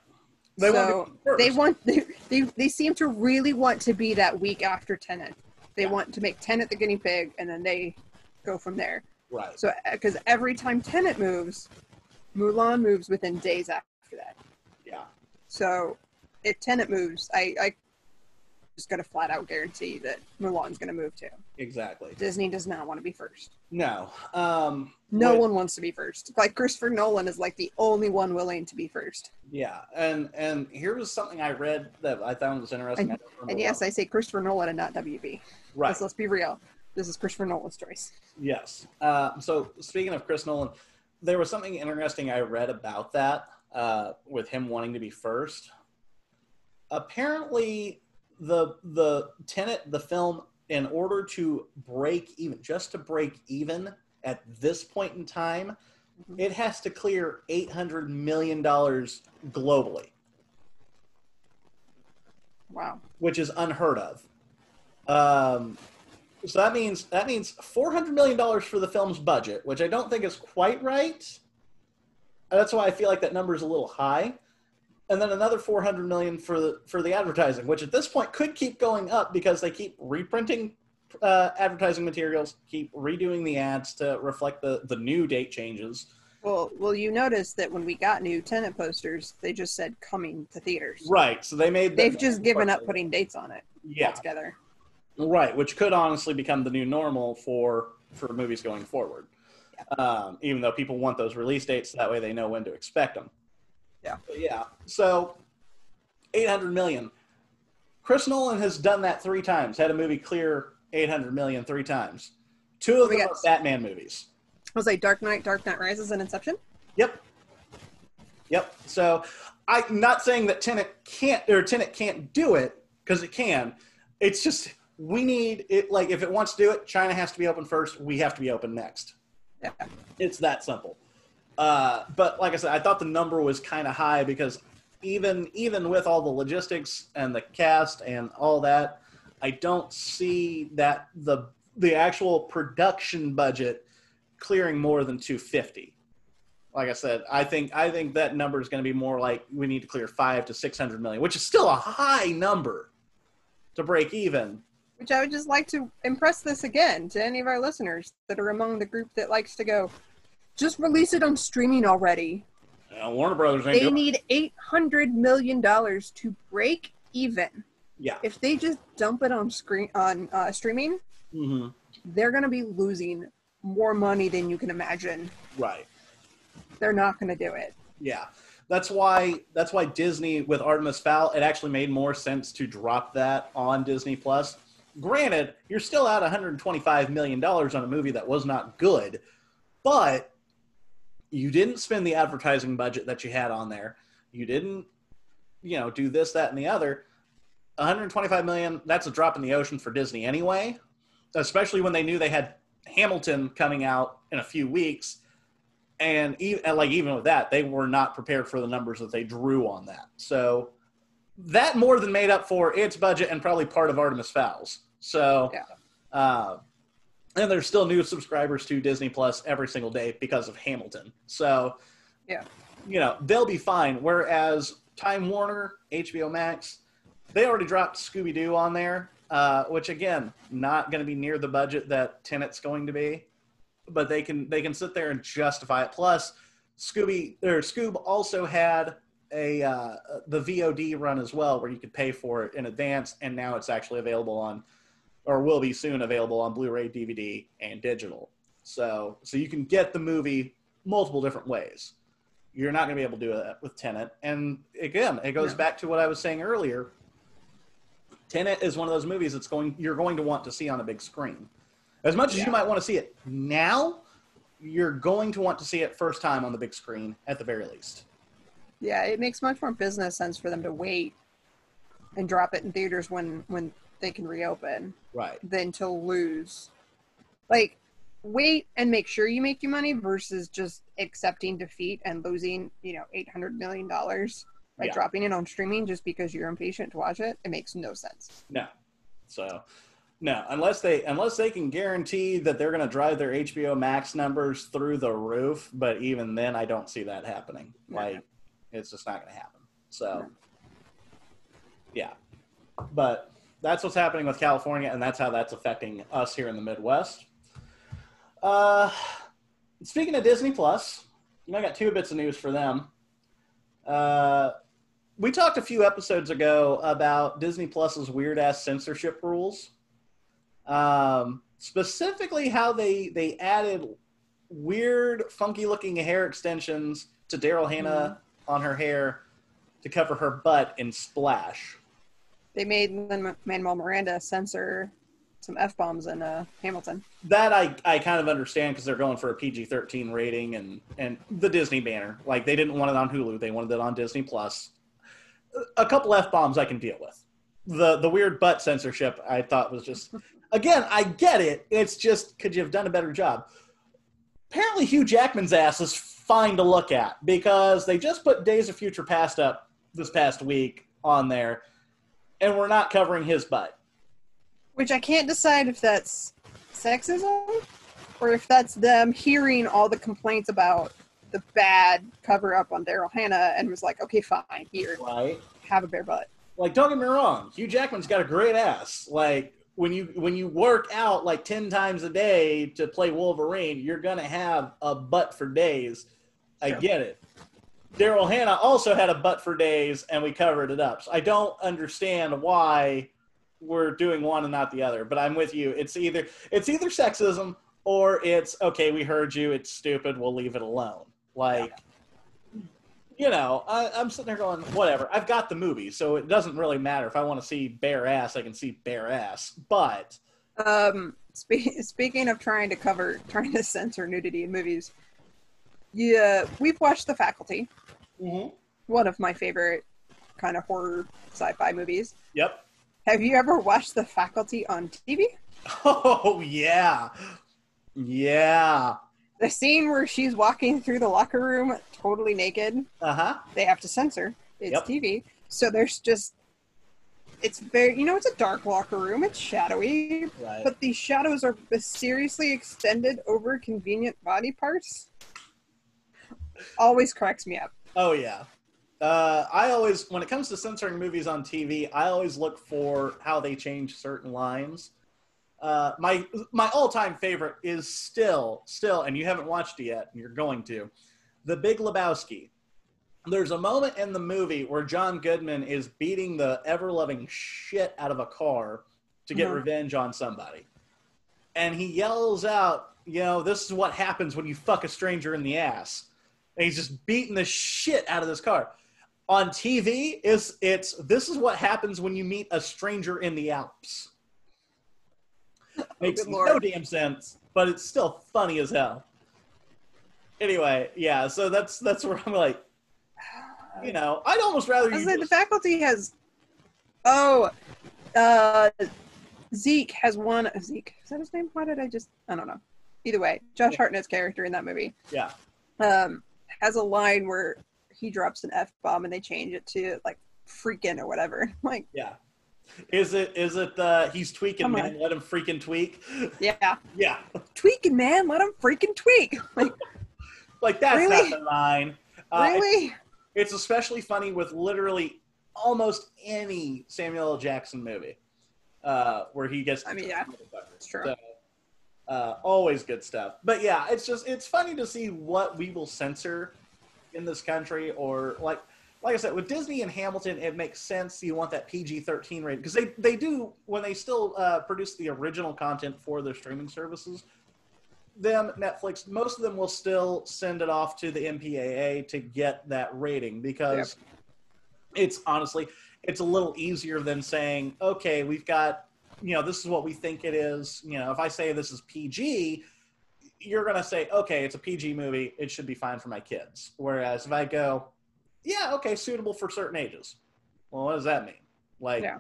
They so want to be first. they want they, they they seem to really want to be that week after Tenet. They Yeah. want to make Tenet the guinea pig, and then they go from there. right. So because every time Tenet moves, Mulan moves within days after that. Yeah. So if Tenet moves, I I just got a flat out guarantee that Mulan's going to move too. Exactly. Disney does not want to be first. No. Um, No one wants to be first. Like Christopher Nolan is like the only one willing to be first. Yeah, and and here was something I read that I found was interesting. I And yes. I say Christopher Nolan and not WB. right. Let's, let's be real. This is Christopher Nolan's choice. Yes. Uh, so speaking of Chris Nolan, there was something interesting I read about that uh, with him wanting to be first. Apparently, the the Tenet, the film, in order to break even, just to break even at this point in time, Mhm. it has to clear eight hundred million dollars globally. Wow. which is unheard of. Um, so that means that means four hundred million dollars for the film's budget, which I don't think is quite right. That's why I feel like that number is a little high. And then another four hundred million for the for the advertising, which at this point could keep going up because they keep reprinting uh, advertising materials, keep redoing the ads to reflect the the new date changes. Well, well, you notice that when we got new Tenet posters, they just said coming to theaters. Right. So they made. They've just given up putting dates on it Yeah. Together. Right, which could honestly become the new normal for for movies going forward. Um, even though people want those release dates, that way they know when to expect them. Yeah. But yeah. So, eight hundred million. Chris Nolan has done that three times. Had a movie clear eight hundred million three times. Two of We them are Batman movies. I was like Dark Knight, Dark Knight Rises, and Inception. Yep. Yep. So I'm not saying that Tenet can't or Tenet can't do it because it can. It's just we need it. Like if it wants to do it, China has to be open first. We have to be open next. Yeah. It's that simple. Uh, but like I said, I thought the number was kind of high because even even with all the logistics and the cast and all that, I don't see that the the actual production budget clearing more than 250 like I said, I think I think that number is going to be more like we need to clear five to six hundred million, which is still a high number to break even. Which I would just like to impress this again to any of our listeners that are among the group that likes to go, just release it on streaming already. Uh, Warner Brothers ain't They need eight hundred million dollars to break even. Yeah, If they just dump it on screen on uh, streaming, hmm they're gonna be losing more money than you can imagine. right. They're not gonna do it. Yeah, that's why that's why Disney with Artemis Fowl it actually made more sense to drop that on Disney Plus. Granted, you're still out 125 million dollars on a movie that was not good, but you didn't spend the advertising budget that you had on there. You didn't, you know, do this, that, and the other. 125 million. That's a drop in the ocean for Disney anyway, especially when they knew they had Hamilton coming out in a few weeks and even like even with that, they were not prepared for the numbers that they drew on that. So that more than made up for its budget and probably part of Artemis Fowls. So, Yeah. uh, and there's still new subscribers to Disney Plus every single day because of Hamilton. So, Yeah. you know they'll be fine. Whereas Time Warner, HBO Max, they already dropped Scooby Doo on there, uh, which again, not going to be near the budget that Tenet's going to be but they can they can sit there and justify it. Plus, Scooby or Scoob also had a uh, the VOD run as well, where you could pay for it in advance, and now it's actually available on, or will be soon available on Blu-ray, DVD, and digital. So so you can get the movie multiple different ways. You're not going to be able to do that with Tenet, and again, it goes No. back to what I was saying earlier. Tenet is one of those movies that's going you're going to want to see on a big screen. As much as Yeah. you might want to see it now, you're going to want to see it first time on the big screen at the very least. Yeah, it makes much more business sense for them to wait and drop it in theaters when when they can reopen Right. than to lose. Like, wait and make sure you make your money versus just accepting defeat and losing, you know, eight hundred million dollars by Yeah. dropping it on streaming just because you're impatient to watch it. It makes no sense. No. So no, unless they unless they can guarantee that they're going to drive their HBO Max numbers through the roof, but even then I don't see that happening. No. Like it's just not going to happen. So No. yeah. But that's what's happening with California and that's how that's affecting us here in the Midwest. Uh speaking of Disney Plus, you know, I got two bits of news for them. Uh we talked a few episodes ago about Disney Plus's weird ass censorship rules. Um, specifically, how they they added weird, funky looking hair extensions to Daryl Hannah on her hair to cover her butt in Splash. They made Lin Manuel Miranda censor some f bombs in uh, Hamilton. That I, I kind of understand because they're going for a PG thirteen rating and and the Disney banner. Like they didn't want it on Hulu, they wanted it on Disney Plus. A couple f bombs I can deal with. The the weird butt censorship I thought was just again I get it. It's just could you have done a better job? Apparently Hugh Jackman's ass is fine to look at because they just put Days of Future Past up this past week on there, and we're not covering his butt. Which I can't decide if that's sexism or if that's them hearing all the complaints about the bad cover up on Daryl Hannah and was like, okay, fine, here, Right. have a bare butt. like don't get me wrong hugh jackman's got a great ass like when you when you work out like 10 times a day to play wolverine you're gonna have a butt for days i Sure. get it daryl hannah also had a butt for days and we covered it up so i don't understand why we're doing one and not the other. But I'm with you. It's either it's either sexism or it's okay. We heard you. It's stupid. We'll leave it alone. Like. You know, I, I'm sitting there going, whatever. I've got the movie, so it doesn't really matter. If I want to see bare ass, I can see bare ass. But Um, spe- speaking of trying to cover, trying to censor nudity in movies, yeah, we've watched The Faculty, one of my favorite kind of horror sci-fi movies. yep. Have you ever watched The Faculty on TV? Oh yeah, yeah. The scene where she's walking through the locker room totally naked, Uh huh. they have to censor. It's Yep. TV, so there's just it's very you know it's a dark locker room. It's shadowy, Right. but these shadows are mysteriously extended over convenient body parts. Always cracks me up. Oh yeah. Uh, I always, when it comes to censoring movies on TV, I always look for how they change certain lines. Uh, my my all time favorite is still still, and you haven't watched it yet, and you're going to, The Big Lebowski. There's a moment in the movie where John Goodman is beating the ever loving shit out of a car to get Mhm. revenge on somebody, and he yells out, "You know, this is what happens when you fuck a stranger in the ass." and he's just beating the shit out of this car. On TV, is it's this is what happens when you meet a stranger in the Alps. Makes good no damn sense, but it's still funny as hell. Anyway, yeah, so that's that's where I'm like, you know, I'd almost rather I you was like, the faculty has. Oh, uh, Zeke has one. Zeke is that his name? Why did I just? I don't know. Either way, Josh Hartnett's character in that movie yeah, um, has a line where he drops an f bomb and they change it to like freaking or whatever. Like, yeah. Is it is it uh he's tweaking Come man, on. let him freaking tweak? yeah, Yeah. tweaking, man. Let him freaking tweak. Like, Like that's Really? not the line. Uh, really? It's especially funny with literally almost any Samuel L. Jackson movie uh, where he gets. I mean, yeah, it's true. So, uh, always good stuff. But yeah, it's just it's funny to see what we will censor in this country, or like like I said, with Disney and Hamilton, it makes sense. You want that PG thirteen rating because they they do when they still uh, produce the original content for their streaming services. Them Netflix, most of them will still send it off to the MPAA to get that rating because it's honestly it's a little easier than saying, okay, we've got you know this is what we think it is. You know, if I say this is PG, you're gonna say, okay, it's a PG movie, it should be fine for my kids. Whereas if I go, yeah, okay, suitable for certain ages. Well, what does that mean? Like, Yeah.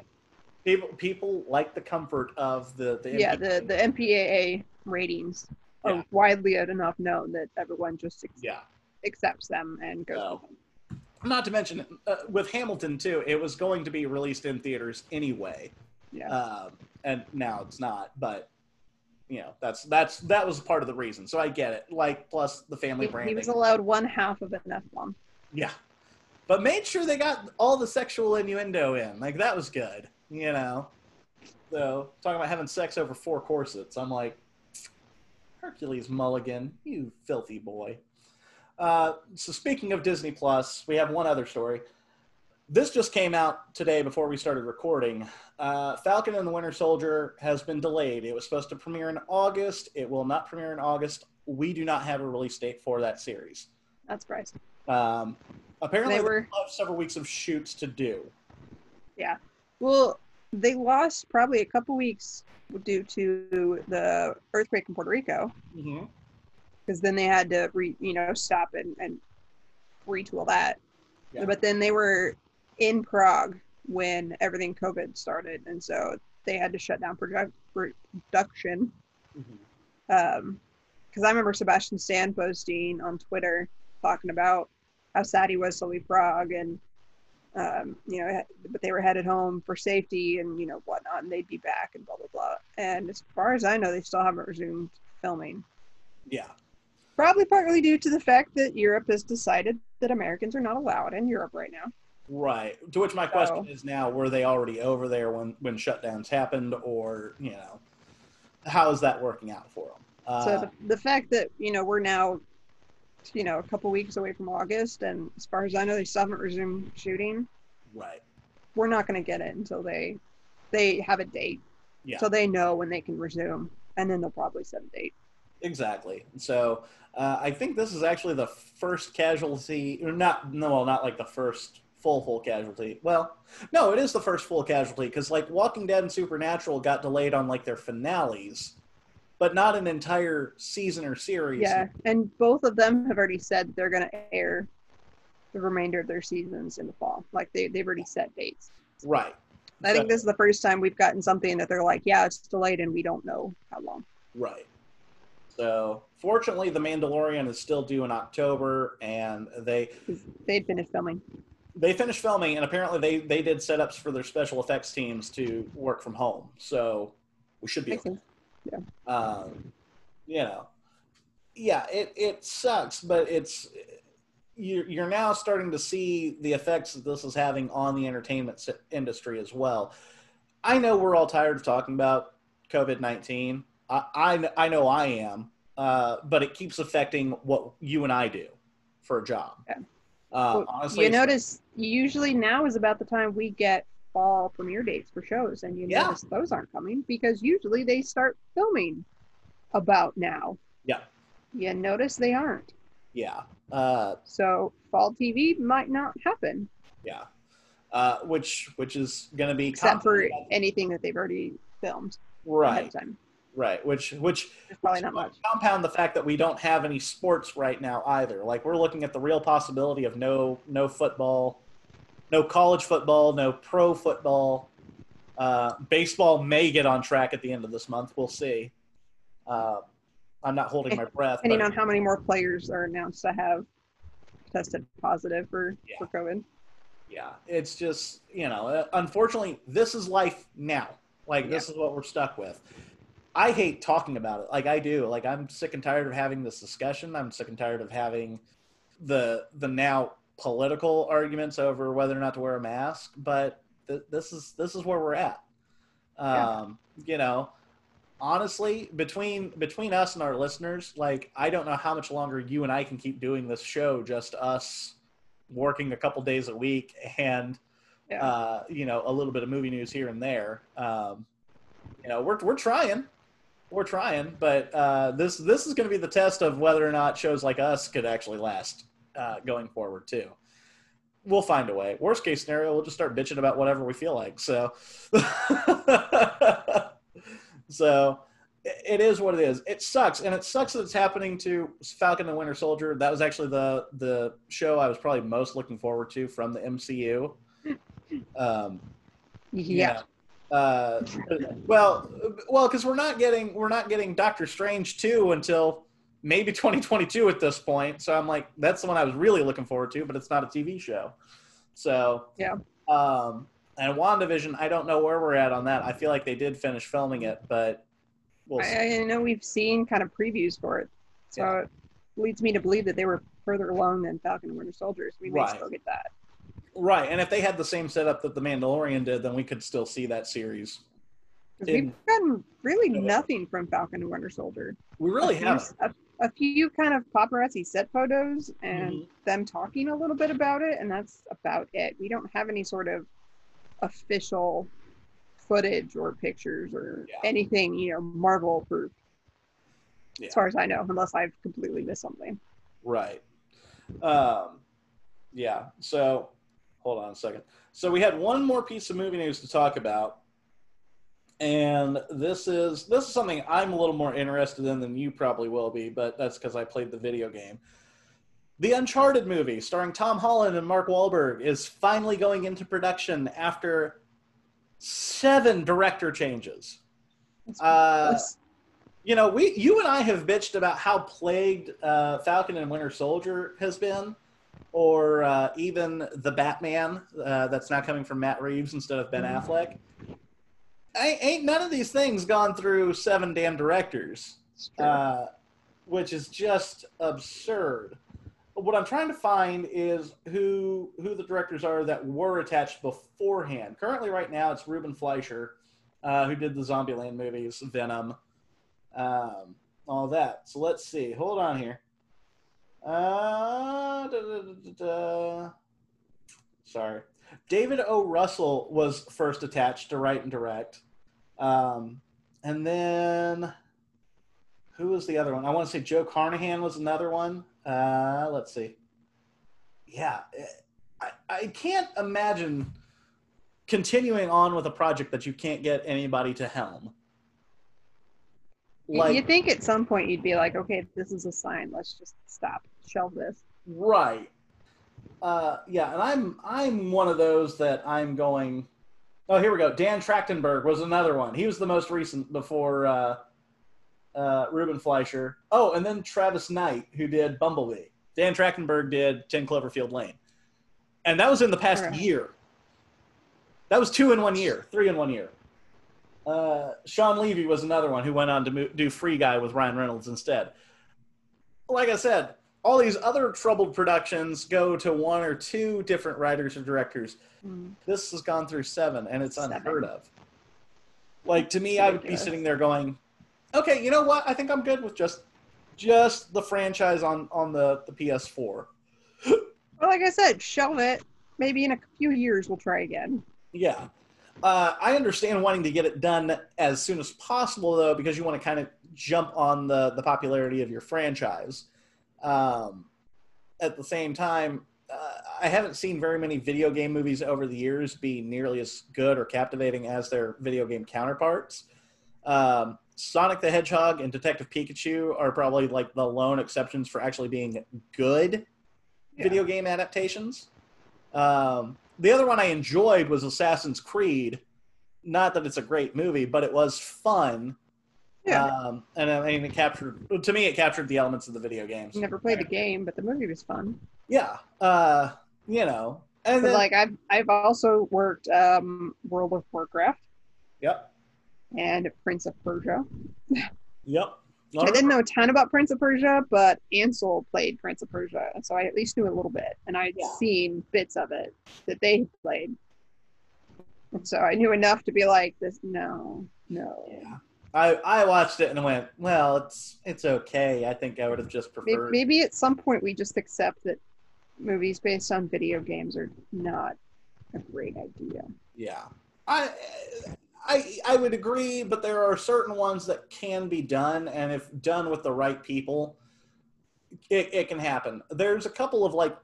people people like the comfort of the the yeah, MPAA. the the MPAA ratings are Yeah. widely enough known that everyone just ex- yeah. accepts them and goes. With them. Not to mention, uh, with Hamilton too, it was going to be released in theaters anyway, Yeah. um, and now it's not. But you know, that's that's that was part of the reason. So I get it. Like, plus the family he, branding. he was allowed one half of an F bomb. Yeah. But made sure they got all the sexual innuendo in. Like that was good, you know. So talking about having sex over four corsets, I'm like, Hercules Mulligan, you filthy boy. Uh, so speaking of Disney Plus, we have one other story. This just came out today before we started recording. Uh, Falcon and the Winter Soldier has been delayed. It was supposed to premiere in August. It will not premiere in August. We do not have a release date for that series. That's surprising. Um, apparently, They were- several weeks of shoots to do. Yeah. Well, they lost probably a couple weeks due to the earthquake in Puerto Rico, Mm-hmm. because then they had to re, you know stop and, and retool that. Yeah. But then they were in Prague when everything COVID started, and so they had to shut down produ- production. Um, because I remember Sebastian Stan posting on Twitter talking about how sad he was to leave Prague and um, you know, but they were headed home for safety and you know whatnot, and they'd be back and blah blah blah. And as far as I know, they still haven't resumed filming. Yeah, Probably partly due to the fact that Europe has decided that Americans are not allowed in Europe right now. right. To which my question is now: Were they already over there when when shutdowns happened, or you know, how is that working out for them? Uh, so the, the fact that you know we're now, you know, a couple weeks away from August, and as far as I know, they still haven't resumed shooting. right. We're not going to get it until they they have a date, Yeah. so they know when they can resume, and then they'll probably set a date. Exactly. So uh, I think this is actually the first casualty, or not, no, well, not like the first full, full casualty. Well, no, it is the first full casualty because like Walking Dead and Supernatural got delayed on like their finales, but not an entire season or series. Yeah, and both of them have already said they're going to air the remainder of their seasons in the fall. Like they they've already set dates. Right. I think this is the first time we've gotten something that they're like, yeah, it's delayed and we don't know how long. Right. So fortunately, The Mandalorian is still due in October, and they They'd finished filming. they finished filming, and apparently they they did setups for their special effects teams to work from home. So we should be Makes sense. um, you know, yeah, it, it sucks, but it's you're, you're now starting to see the effects that this is having on the entertainment industry as well. I know we're all tired of talking about COVID nineteen. I, I I know I am, uh, but it keeps affecting what you and I do for a job. Yeah. Uh, Well, honestly, you notice usually now is about the time we get fall premiere dates for shows, and you Yeah. notice those aren't coming because usually they start filming about now. Yeah. You notice they aren't. yeah, uh, So fall TV might not happen yeah, uh, which which is going to be except for anything that they've already filmed ahead right, of time. right, which which There's probably not much. compound the fact that we don't have any sports right now either. Like we're looking at the real possibility of no no football, no college football, no pro football. Uh, baseball may get on track at the end of this month. We'll see. Uh, I'm not holding my breath. Depending on how many more players are announced to have tested positive for, Yeah. for COVID. yeah, it's just you know, uh, unfortunately, this is life now. Like this is what we're stuck with. I hate talking about it. Like I do. Like I'm sick and tired of having this discussion. I'm sick and tired of having the the now political arguments over whether or not to wear a mask. But th- this is this is where we're at. Um, You know, honestly, between between us and our listeners, like I don't know how much longer you and I can keep doing this show. Just us working a couple days a week and Yeah. uh, you know a little bit of movie news here and there. Um, you know, we're we're trying, we're trying, but uh, this this is going to be the test of whether or not shows like us could actually last uh, going forward too. We'll find a way. Worst case scenario, we'll just start bitching about whatever we feel like. So, so it- is what it is. It sucks, and it sucks that it's happening to Falcon and Winter Soldier. That was actually the the show I was probably most looking forward to from the MCU. Um, Yeah. uh, well, well, because we're not getting we're not getting Doctor Strange two until maybe 2022 at this point. So I'm like, that's the one I was really looking forward to, but it's not a TV show. So Yeah. Um, and WandaVision, I don't know where we're at on that. I feel like they did finish filming it, but we'll see. I, I know we've seen kind of previews for it. So Yeah. it leads me to believe that they were further along than Falcon and Winter Soldiers. We may Right. still get that. right. And if they had the same setup that the Mandalorian did, then we could still see that series. In- we've gotten really nothing from Falcon and Winter Soldier. We really a few, haven't. A, a few kind of paparazzi set photos and Mhm. them talking a little bit about it, and that's about it. We don't have any sort of official footage or pictures or Yeah. anything, you know, Marvel proof. Yeah. As far as I know, unless I've completely missed something. Right. Um, yeah. So, hold on a second. So we had one more piece of movie news to talk about, and this is this is something I'm a little more interested in than you probably will be, but that's because I played the video game. The Uncharted movie, starring Tom Holland and Mark Wahlberg, is finally going into production after seven director changes. Uh, you know, we you and I have bitched about how plagued uh, Falcon and Winter Soldier has been, or uh, even the Batman uh, that's now coming from Matt Reeves instead of Ben Mhm. Affleck. I, ain't none of these things gone through seven damn directors, uh, which is just absurd. What I'm trying to find is who who the directors are that were attached beforehand. Currently, right now, it's Ruben Fleischer, uh, who did the Zombieland movies, Venom, um, all that. So let's see. Hold on here. Uh, da, da, da. Sorry. David O. Russell was first attached to write and direct. Um, and then who was the other one? I want to say Joe Carnahan was another one. Uh, let's see. Yeah, I, I can't imagine continuing on with a project that you can't get anybody to helm. You- you think at some point you'd be like, okay, this is a sign. Let's just stop, shelve this. Right. Uh, yeah, and I'm I'm one of those that I'm going. Oh, here we go. Dan Trachtenberg was another one. He was the most recent before uh, uh, Ruben Fleischer. Oh, and then Travis Knight, who did Bumblebee. Dan Trachtenberg did Ten Cloverfield Lane, and that was in the past Alright. year. That was two in one year, three in one year. Uh, Shawn Levy was another one who went on to mo- do Free Guy with Ryan Reynolds instead. Like I said, all these other troubled productions go to one or two different writers or directors. Mm. This has gone through seven, and it's Seven. unheard of. Like to me, I would be sitting there going, "Okay, you know what? I think I'm good with just just the franchise on on the the PS4." Well, like I said, shelve it. Maybe in a few years we'll try again. Yeah. Uh, I understand wanting to get it done as soon as possible, though, because you want to kind of jump on the, the popularity of your franchise. Um, at the same time, uh, I haven't seen very many video game movies over the years be nearly as good or captivating as their video game counterparts. Um, Sonic the Hedgehog and Detective Pikachu are probably like the lone exceptions for actually being good Yeah. video game adaptations. Um, the other one I enjoyed was Assassin's Creed. Not that it's a great movie, but it was fun. Yeah. Um, and I mean, it captured to me, it captured the elements of the video games. Never played the game, but the movie was fun. Yeah. Uh, you know, and then, like I've I've also worked um, World of Warcraft yep, and Prince of Persia. yep. I didn't know a ton about Prince of Persia, but Ansel played Prince of Persia, so I at least knew a little bit, and I'd Yeah. seen bits of it that they played, and so I knew enough to be like, "This, no, no." Yeah. I, I watched it and went, well, it's it's okay. I think I would have just Maybe, preferred. maybe at some point we just accept that movies based on video games are not a great idea. Yeah, I, I, I would agree, but there are certain ones that can be done, and if done with the right people, it, it can happen. There's a couple of like,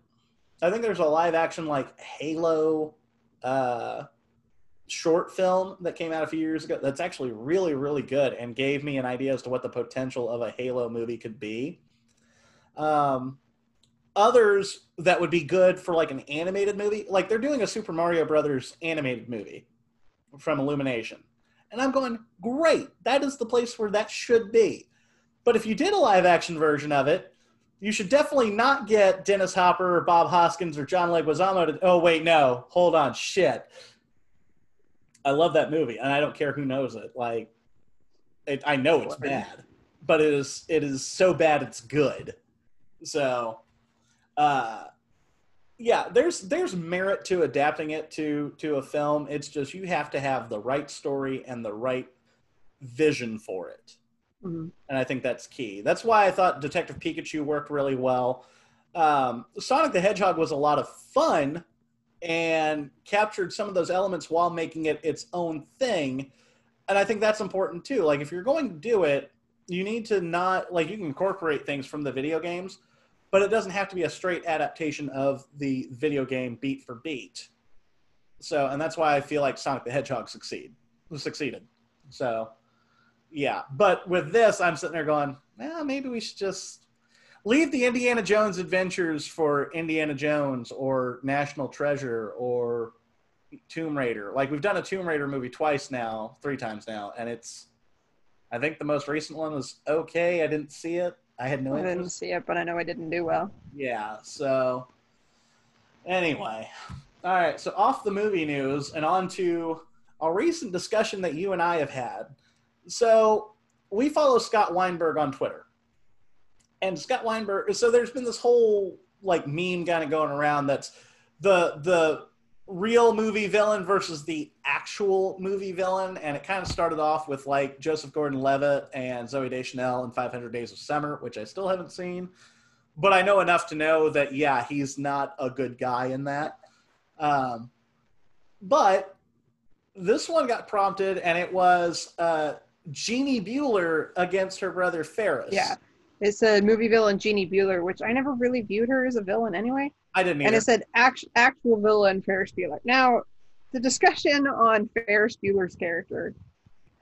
I think there's a live action like Halo, uh, short film that came out a few years ago. That's actually really, really good, and gave me an idea as to what the potential of a Halo movie could be. Um, others that would be good for like an animated movie like they're doing a super mario brothers animated movie from illumination and i'm going great that is the place where that should be but if you did a live action version of it you should definitely not get dennis hopper or bob hoskins or john leguizamo to oh wait no hold on shit i love that movie and i don't care who knows it. Like it, i know it's bad but it is it is so bad it's good. So uh yeah there's there's merit to adapting it to to a film. It's just you have to have the right story and the right vision for it. Mhm. and i think that's key. That's why i thought detective pikachu worked really well. Um, sonic the hedgehog was a lot of fun and captured some of those elements while making it its own thing and i think that's important too like if you're going to do it you need to not like you can incorporate things from the video games but it doesn't have to be a straight adaptation of the video game beat for beat. So, and that's why I feel like Sonic the Hedgehog succeed succeeded. So, yeah. But with this, I'm sitting there going, well, maybe we should just leave the Indiana Jones adventures for Indiana Jones or National Treasure or Tomb Raider. Like we've done a Tomb Raider movie twice now, three times now, and it's. I think the most recent one was okay. I didn't see it. I had no I didn't see it, but I know I didn't do well. Yeah, so anyway. All right, so off the movie news and on to a recent discussion that you and I have had. So we follow Scott Weinberg on Twitter. And Scott Weinberg so there's been this whole like meme kind of going around that's the the real movie villain versus the actual movie villain and it kind of started off with like Joseph Gordon-Levitt and Zooey Deschanel in 500 Days of Summer, which I still haven't seen but I know enough to know that yeah, he's not a good guy in that. Um, but this one got prompted, and it was uh, Jeanie Bueller against her brother Ferris. Yeah. It said movie villain Jeanie Bueller, which I never really viewed her as a villain anyway. I didn't either. And it said act, actual villain Ferris Bueller. Now, the discussion on Ferris Bueller's character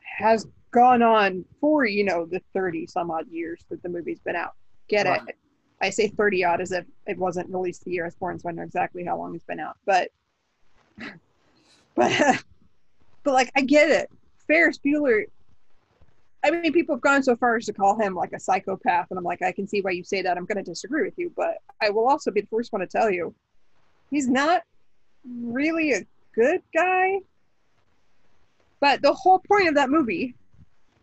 has gone on for, you know, the 30 some odd years that the movie's been out. Get Right. it? I say 30 odd as if it wasn't released the year I was born, so I know exactly how long it's been out. But, but, but like, I get it. Ferris Bueller. I mean, people have gone so far as to call him like a psychopath, and I'm like, I can see why you say that. I'm going to disagree with you, but I will also be the first one to tell you, he's not really a good guy. But the whole point of that movie,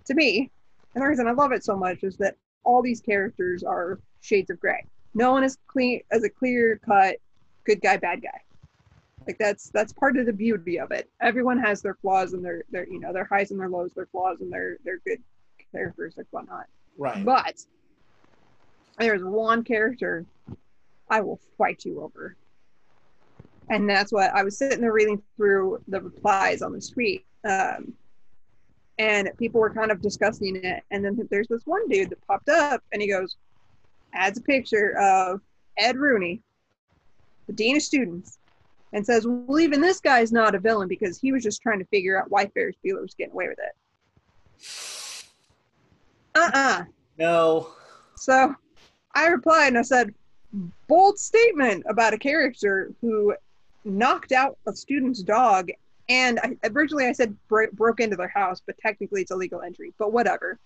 to me, and the reason I love it so much is that all these characters are shades of gray. No one is clean as a clear cut good guy, bad guy. Like that's that's part of the beauty of it. Everyone has their flaws and their their you know their highs and their lows, their flaws and their their good characters and whatnot. right. But there's one character I will fight you over. And that's what I was sitting there reading through the replies on the tweet. Um, and people were kind of discussing it. And then there's this one dude that popped up and he goes, adds a picture of Ed Rooney, the dean of students, and says, Well, even this guy's not a villain because he was just trying to figure out why Ferris Bueller was getting away with it. Uh uh no. so I replied and I said, bold statement about a character who knocked out a student's dog. And I, originally I said bro- broke into their house, but technically it's illegal entry, but whatever.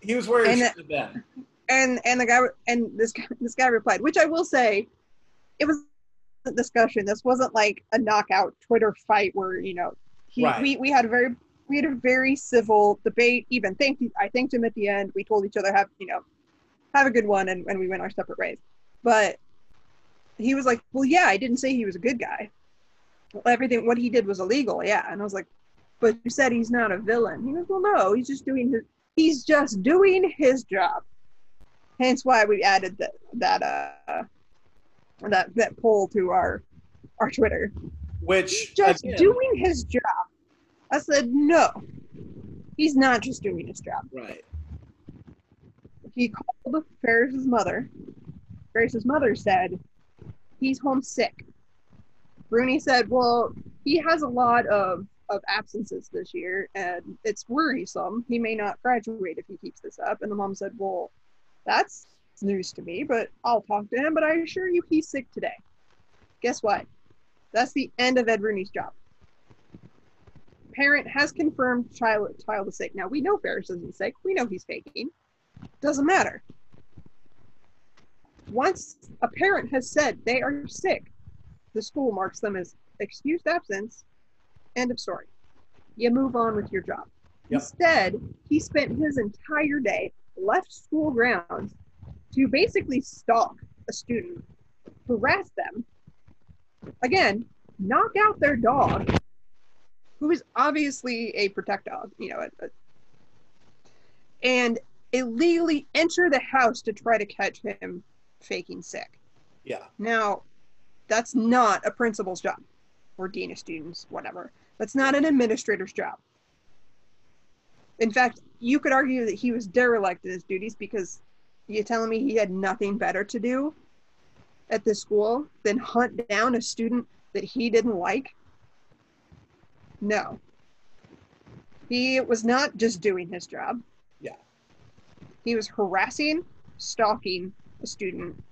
He was where he And been. And and the guy and this guy, this guy replied, which I will say, it was discussion. This wasn't like a knockout Twitter fight where you know he Right. we, we had a very we had a very civil debate. Even thanked I thanked him at the end. We told each other have you know have a good one, and, and we went our separate ways. But he was like, well, yeah, I didn't say he was a good guy. Everything what he did was illegal, yeah. And I was like, but you said he's not a villain. He goes, well, no, he's just doing his he's just doing his job. Hence why we added that that uh that that poll to our our Twitter. Which He's just again, doing his job. I said no. He's not just doing his job. right. He called Ferris's mother. Ferris's mother said he's homesick. Rooney said, "Well, he has a lot of of absences this year, and it's worrisome. He may not graduate if he keeps this up." And the mom said, "Well, that's news to me, but I'll talk to him. But I assure you, he's sick today. Guess what? That's the end of Ed Rooney's job. Parent has confirmed child child is sick. Now we know Ferris isn't sick. We know he's faking. Doesn't matter. Once a parent has said they are sick, the school marks them as excused absence. End of story. You move on with your job. Yep. Instead, he spent his entire day left school grounds to basically stalk a student, harass them, again, knock out their dog, who is obviously a protect dog, you know, a, a- and illegally enter the house to try to catch him faking sick. Yeah. Now, that's not a principal's job or dean of students, whatever. That's not an administrator's job. In fact, you could argue that he was derelict in his duties because you're telling me he had nothing better to do at the school than hunt down a student that he didn't like? No. He was not just doing his job. Yeah. He was harassing, stalking a student.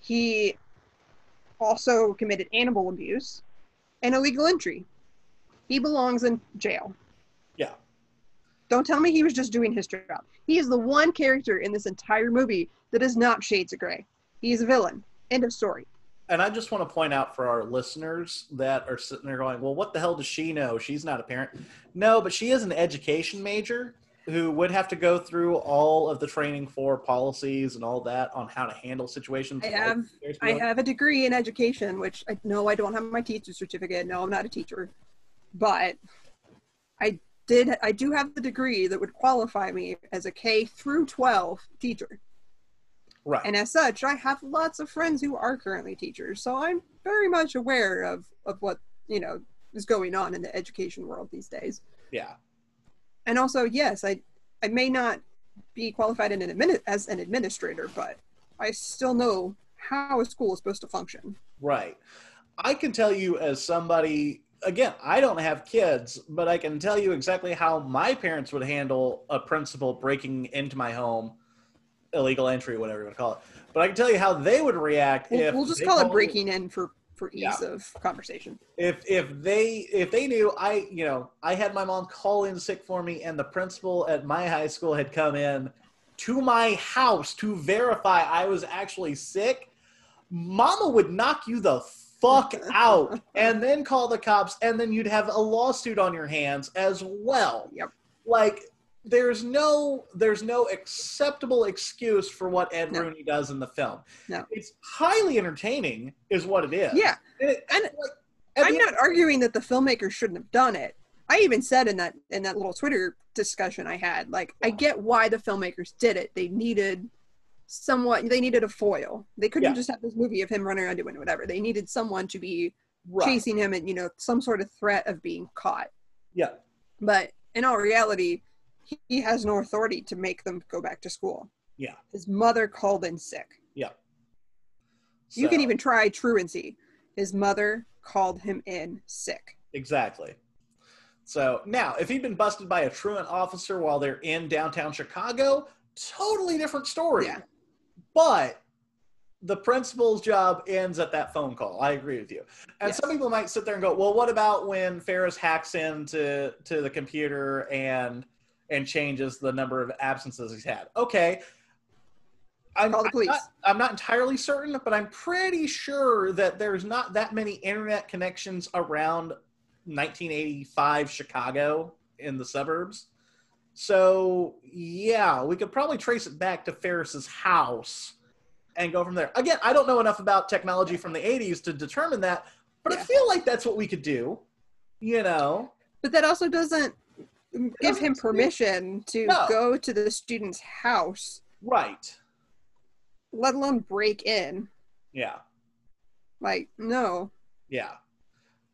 He also committed animal abuse and illegal entry. He belongs in jail. Don't tell me he was just doing his job. He is the one character in this entire movie that is not Shades of Grey. He is a villain. End of story. And I just want to point out for our listeners that are sitting there going, well, what the hell does she know? She's not a parent. No, but she is an education major who would have to go through all of the training for policies and all that on how to handle situations. I have- I have a degree in education, which I know I don't have my teacher certificate. No, I'm not a teacher, but I did. I do have the degree that would qualify me as a K through 12 teacher, Right. and as such, I have lots of friends who are currently teachers. So I'm very much aware of of what you know is going on in the education world these days. Yeah. And also, yes, I I may not be qualified in an admin, as an administrator, but I still know how a school is supposed to function. Right. I can tell you as somebody again, I don't have kids, but I can tell you exactly how my parents would handle a principal breaking into my home, illegal entry, whatever you want to call it. But I can tell you how they would react We'll, if we'll just call it breaking in for for ease Yeah. of conversation. if if they if they knew I you know I had my mom call in sick for me and the principal at my high school had come in to my house to verify I was actually sick, mama would knock you the fuck out and then call the cops and then you'd have a lawsuit on your hands as well. Yep. Like there's no there's no acceptable excuse for what Ed No. Rooney does in the film. No. It's highly entertaining is what it is. Yeah, And it- And like, I'm not arguing that the filmmakers shouldn't have done it. I even said in that in that little Twitter discussion I had, like, I get why the filmmakers did it. They needed somewhat. They needed a foil. They couldn't Yeah. just have this movie of him running around doing whatever. They needed someone to be Right. chasing him and you know some sort of threat of being caught. Yeah. But in all reality, he, he has no authority to make them go back to school. Yeah. His mother called in sick. Yeah. You can even try truancy. His mother called him in sick. exactly. So now, if he'd been busted by a truant officer while they're in downtown Chicago, totally different story. Yeah. But the principal's job ends at that phone call. I agree with you. And Yes. some people might sit there and go, "Well, what about when Ferris hacks into to the computer and and changes the number of absences he's had?" Okay. I'm, Call the I'm not, I'm not entirely certain, but I'm pretty sure that there's not that many internet connections around 1985 Chicago in the suburbs. So yeah, we could probably trace it back to Ferris's house and go from there. Again, I don't know enough about technology from the 80s to determine that, but I feel like that's what we could do. You know? But that also doesn't give him permission to No. go to the student's house, Right. let alone break in. Yeah. Like, no. Yeah.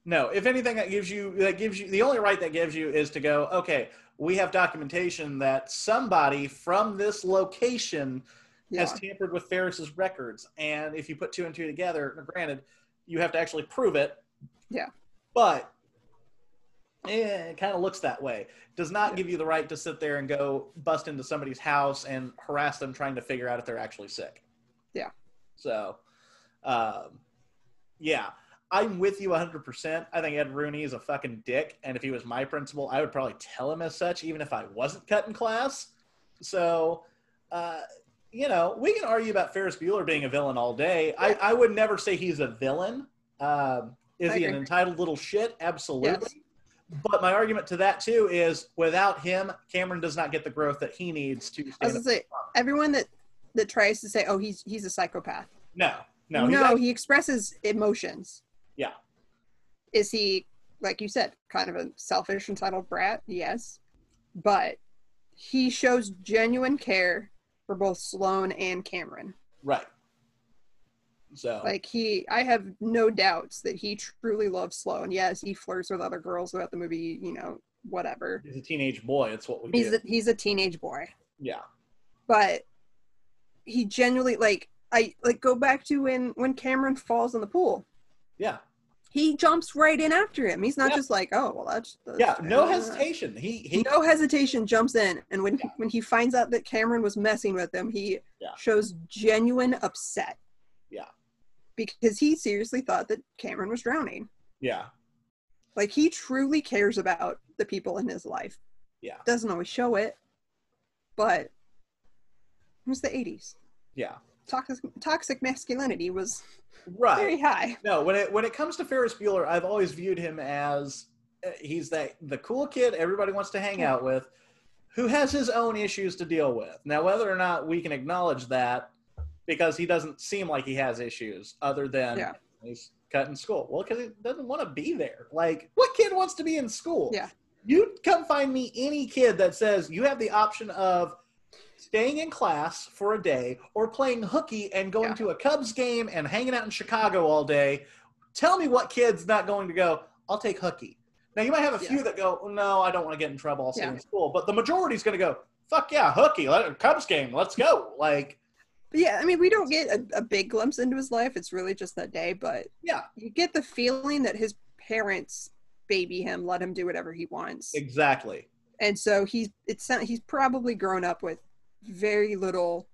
No, if anything that gives you that gives you the only right that gives you is to go, okay, we have documentation that somebody from this location Yeah. has tampered with Ferris's records. And if you put two and two together, granted, you have to actually prove it. Yeah. But eh, it kind of looks that way. Does not Yeah. give you the right to sit there and go bust into somebody's house and harass them trying to figure out if they're actually sick. Yeah. So, um, yeah, I'm with you 100%. I think Ed Rooney is a fucking dick. And if he was my principal, I would probably tell him as such, even if I wasn't cutting class. So, uh, you know, we can argue about Ferris Bueller being a villain all day. I, I would never say he's a villain. Um, is I he an entitled little shit? Absolutely. But my argument to that too is without him, Cameron does not get the growth that he needs to I was gonna say, everyone that that tries to say, "Oh, he's he's a psychopath," No, no, no, he expresses emotions. Yeah. Is he, like you said, kind of a selfish, entitled brat? Yes, but he shows genuine care for both Sloane and Cameron. right. So Like he, I have no doubts that he truly loves Sloane. Yes, he flirts with other girls throughout the movie. You know, whatever. he's a teenage boy. It's what we He's do. a, he's a teenage boy. yeah, but he genuinely like I like go back to when when Cameron falls in the pool. Yeah, He jumps right in after him. He's not Yeah. just like, oh well, that's, that's yeah. No uh, hesitation. He he. No hesitation, jumps in, and when Yeah. when he finds out that Cameron was messing with him, he Yeah. shows genuine upset. Yeah. because he seriously thought that Cameron was drowning. Yeah, Like he truly cares about the people in his life. Yeah. doesn't always show it, but it was the '80s. yeah. Toxic toxic masculinity was Right. very high. No, when it when it comes to Ferris Bueller, I've always viewed him as uh, he's that the cool kid everybody wants to hang out with, who has his own issues to deal with. Now, whether or not we can acknowledge that, because he doesn't seem like he has issues other than Yeah. he's cutting school. Well, because he doesn't want to be there. Like, what kid wants to be in school? Yeah. You come find me any kid that says you have the option of staying in class for a day or playing hooky and going Yeah. to a Cubs game and hanging out in Chicago all day. Tell me what kid's not going to go, I'll take hooky. Now you might have a few that go, oh, no, I don't want to get in trouble. I'll stay Yeah. in school. But the majority's going to go, fuck yeah, hooky, let, Cubs game, let's go. Like, But yeah, I mean, we don't get a, a big glimpse into his life. It's really just that day, but yeah, you get the feeling that his parents baby him, let him do whatever he wants. exactly. and so he's it's he's probably grown up with very little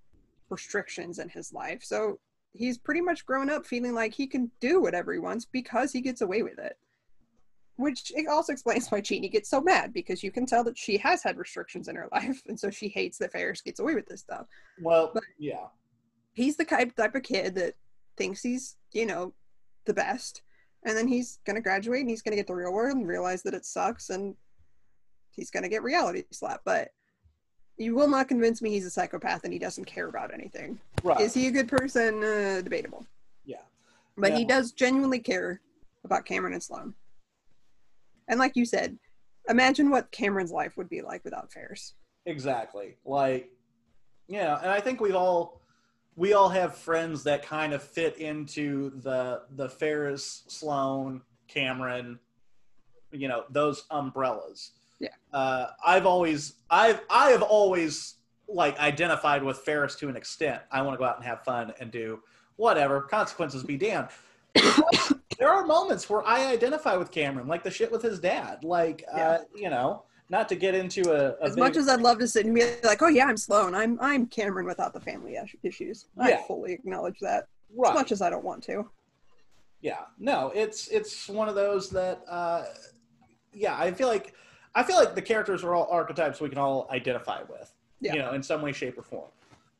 restrictions in his life. So he's pretty much grown up feeling like he can do whatever he wants because he gets away with it. Which it also explains why Jeanie gets so mad because you can tell that she has had restrictions in her life and so she hates that Ferris gets away with this stuff. Well, But- yeah, he's the type type of kid that thinks he's you know the best and then he's to graduate and he's to get the real world and realize that it sucks and he's to get reality slapped. But you will not convince me he's a psychopath and he doesn't care about anything right. is he a good person uh, debatable yeah, but he does genuinely care about cameron and sloane and like you said imagine what cameron's life would be like without Ferris. exactly. Like, yeah, and I think we've all we all have friends that kind of fit into the the Ferris, Sloane, Cameron, you know, those umbrellas. Yeah. Uh, I've always I've I have always like identified with Ferris to an extent. I want to go out and have fun and do whatever. Consequences be damned. there are moments where I identify with Cameron, like the shit with his dad. Like, uh, you know, not to get into a, a as big- much as I'd love to sit and be like, "Oh yeah, I'm Sloane. I'm I'm Cameron without the family is- issues." I Yeah. fully acknowledge that, right. as much as I don't want to. yeah no it's it's one of those that uh yeah i feel like i feel like the characters are all archetypes we can all identify with Yeah. you know in some way shape or form.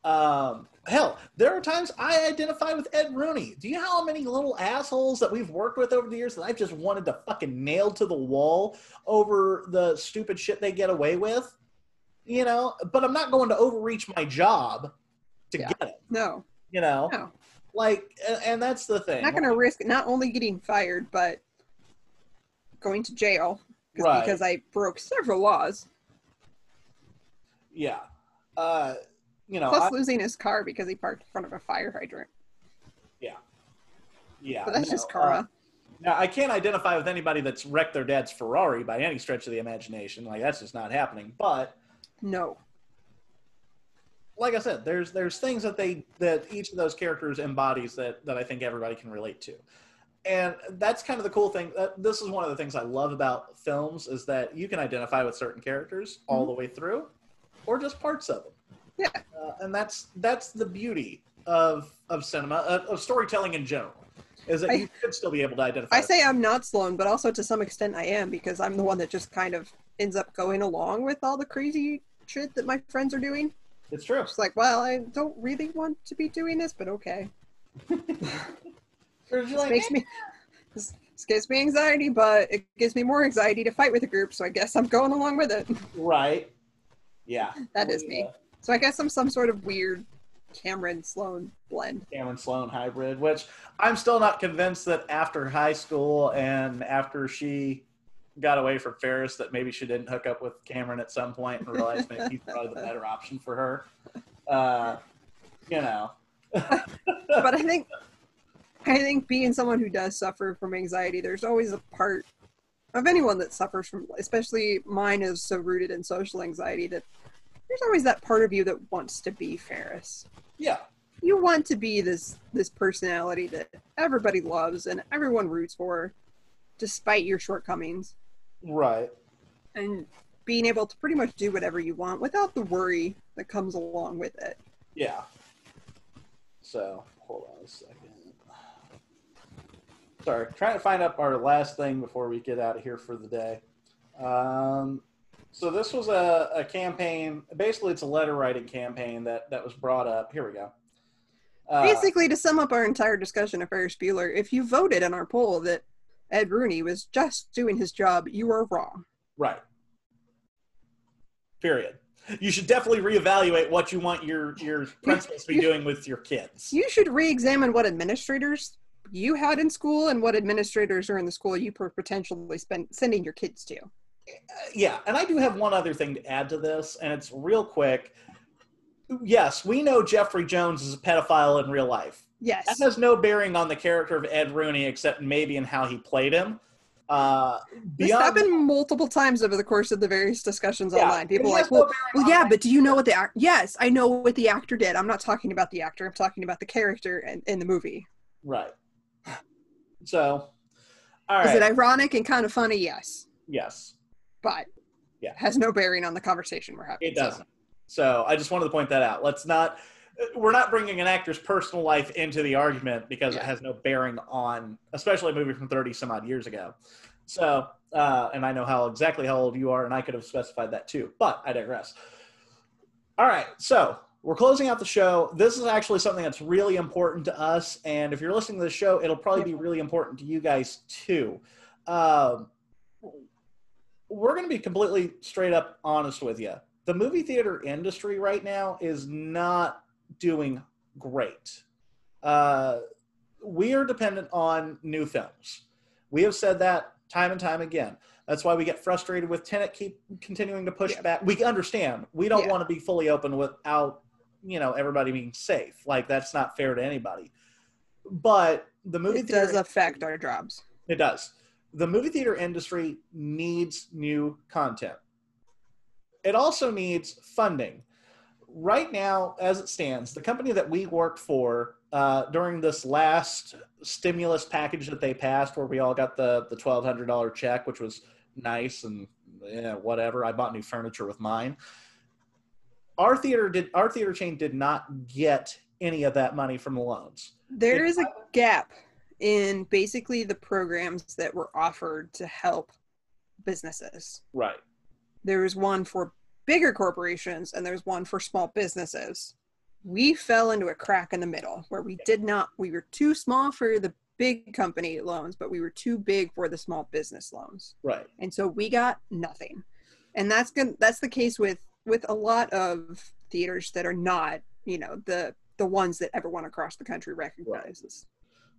Um hell there are times i identify with ed rooney. Do you know how many little assholes that we've worked with over the years that i've just wanted to fucking nail to the wall over the stupid shit they get away with? You know but i'm not going to overreach my job to Yeah. get it No, you know? No, like and, that's the thing. Not going to risk not only getting fired but going to jail Right. because I broke several laws, Yeah. Uh, you know, plus I, losing his car because he parked in front of a fire hydrant. yeah. Yeah. But that's no, just karma. uh, now, I can't identify with anybody that's wrecked their dad's Ferrari by any stretch of the imagination. Like that's just not happening. But no, like I said, there's there's things that they that each of those characters embodies that that I think everybody can relate to. And that's kind of the cool thing. This is one of the things I love about films is that you can identify with certain characters all the way through, or just parts of them. Yeah. uh, and that's that's the beauty of of cinema of, of storytelling in general, is that I- you should still be able to identify. I say I'm not Sloane, but also to some extent I am because I'm the one that just kind of ends up going along with all the crazy shit that my friends are doing. it's true. It's like, well, I don't really want to be doing this, but okay. Or you're This like, makes me this, this gives me anxiety, but it gives me more anxiety to fight with a group, so I guess I'm going along with it. right? Yeah, That is We, me. uh, So I guess I'm some sort of weird Cameron Sloane blend. Cameron Sloane hybrid, which I'm still not convinced that after high school and after she got away from Ferris that maybe she didn't hook up with Cameron at some point and realized maybe he's probably the better option for her. Uh, you know, But I think I think being someone who does suffer from anxiety, there's always a part of anyone that suffers from especially mine is so rooted in social anxiety that there's always that part of you that wants to be Ferris. yeah, you want to be this this personality that everybody loves and everyone roots for despite your shortcomings right. and being able to pretty much do whatever you want without the worry that comes along with it Yeah. So hold on a second. Sorry, trying to find up our last thing before we get out of here for the day. Um, so this was a, a campaign. Basically, it's a letter writing campaign that that was brought up. Here we go. Uh, basically to sum up our entire discussion of ferris bueller if you voted in our poll that ed rooney was just doing his job you were wrong right. Period. You should definitely reevaluate what you want your your principals to be doing with your kids. you should re-examine what administrators you had in school and what administrators are in the school you potentially spend, sending your kids to yeah, and I do have one other thing to add to this, and it's real quick. Yes, we know Jeffrey Jones is a pedophile in real life. yes That has no bearing on the character of Ed Rooney, except maybe in how he played him. Uh, This beyond happened multiple times over the course of the various discussions Yeah, online. People are like, well, well, yeah, but do you know what the act? Yes, I know what the actor did. I'm not talking about the actor. I'm talking about the character in, in the movie. right. So, all Is it ironic and kind of funny? Yes, yes, but Yeah. has no bearing on the conversation we're having. it doesn't. So I just wanted to point that out. Let's not. We're not bringing an actor's personal life into the argument because it has no bearing on, especially a movie from thirty some odd years ago. So, uh, and I know how exactly how old you are, and I could have specified that too, but I digress. All right, so we're closing out the show. This is actually something that's really important to us, and if you're listening to the show, it'll probably be really important to you guys too. Um, we're going to be completely straight up honest with you. The movie theater industry right now is not doing great. Uh, we are dependent on new films. We have said that time and time again. That's why we get frustrated with Tenet keep continuing to push Yeah. back. We understand. We don't Yeah. want to be fully open without, you know, everybody being safe. Like that's not fair to anybody. But the movie It theater does affect our jobs. it does. The movie theater industry needs new content. It also needs funding. Right now, as it stands, the company that we worked for uh, during this last stimulus package that they passed, where we all got the the twelve hundred dollar check, which was nice and yeah, whatever. I bought new furniture with mine. Our theater did. Our theater chain did not get any of that money from the loans. There It- is a gap in basically the programs that were offered to help businesses. Right. There was one for bigger corporations and there's one for small businesses. We fell into a crack in the middle where we did not, we were too small for the big company loans, but we were too big for the small business loans. Right. And so we got nothing. And that's good that's the case with with a lot of theaters that are not, you know, the the ones that everyone across the country recognizes.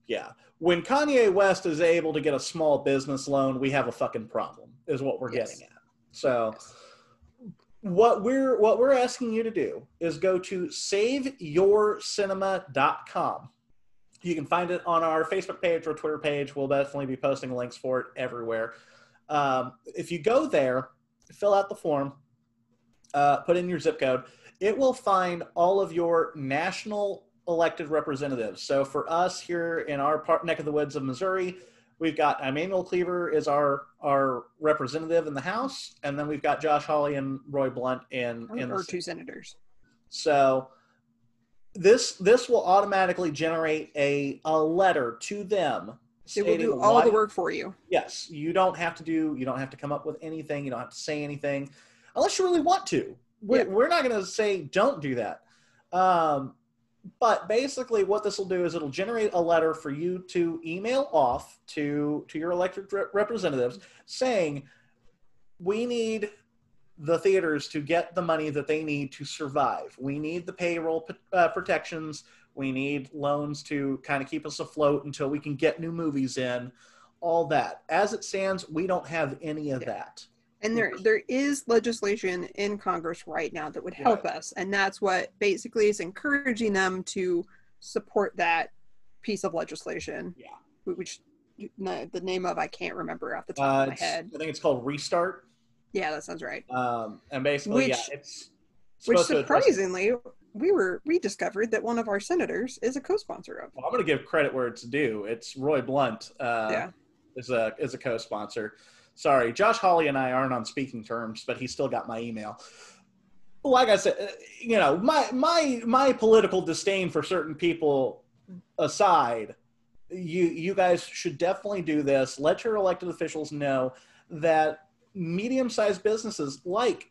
Yeah. When Kanye West is able to get a small business loan, we have a fucking problem, is what we're Yes. getting at. So what we're what we're asking you to do is go to saveyourcinema.com. You can find it on our Facebook page or Twitter page. We'll definitely be posting links for it everywhere. Um, if you go there, fill out the form, uh, put in your zip code, it will find all of your national elected representatives. So for us here in our part, neck of the woods of Missouri, we've got Emanuel Cleaver is our our representative in the House, and then we've got Josh Hawley and Roy Blunt in in Or, the or two senators. so this this will automatically generate a a letter to them. They will do all why- the work for you. Yes, you don't have to do. You don't have to come up with anything. You don't have to say anything, unless you really want to. We're, Yeah. we're not going to say don't do that. Um, but basically, what this will do is it'll generate a letter for you to email off to to your elected re- representatives saying, we need the theaters to get the money that they need to survive. We need the payroll uh, protections. We need loans to kind of keep us afloat until we can get new movies in. All that. As it stands, we don't have any of Yeah. that. And there there is legislation in Congress right now that would help us. And that's what basically is encouraging them to support that piece of legislation. Yeah. Which no, the name of I can't remember off the top Uh, of my head. I think it's called Restart. Yeah, that sounds right. Um, and basically, yeah, Which- it's Which surprisingly, we were we discovered that one of our senators is a co-sponsor of. Well, I'm going to give credit where it's due. It's Roy Blunt. Uh, Yeah. is a is a co-sponsor. Sorry, Josh Hawley and I aren't on speaking terms, but he still got my email. Like I said, uh, you know, my my my political disdain for certain people aside, you you guys should definitely do this. Let your elected officials know that medium-sized businesses like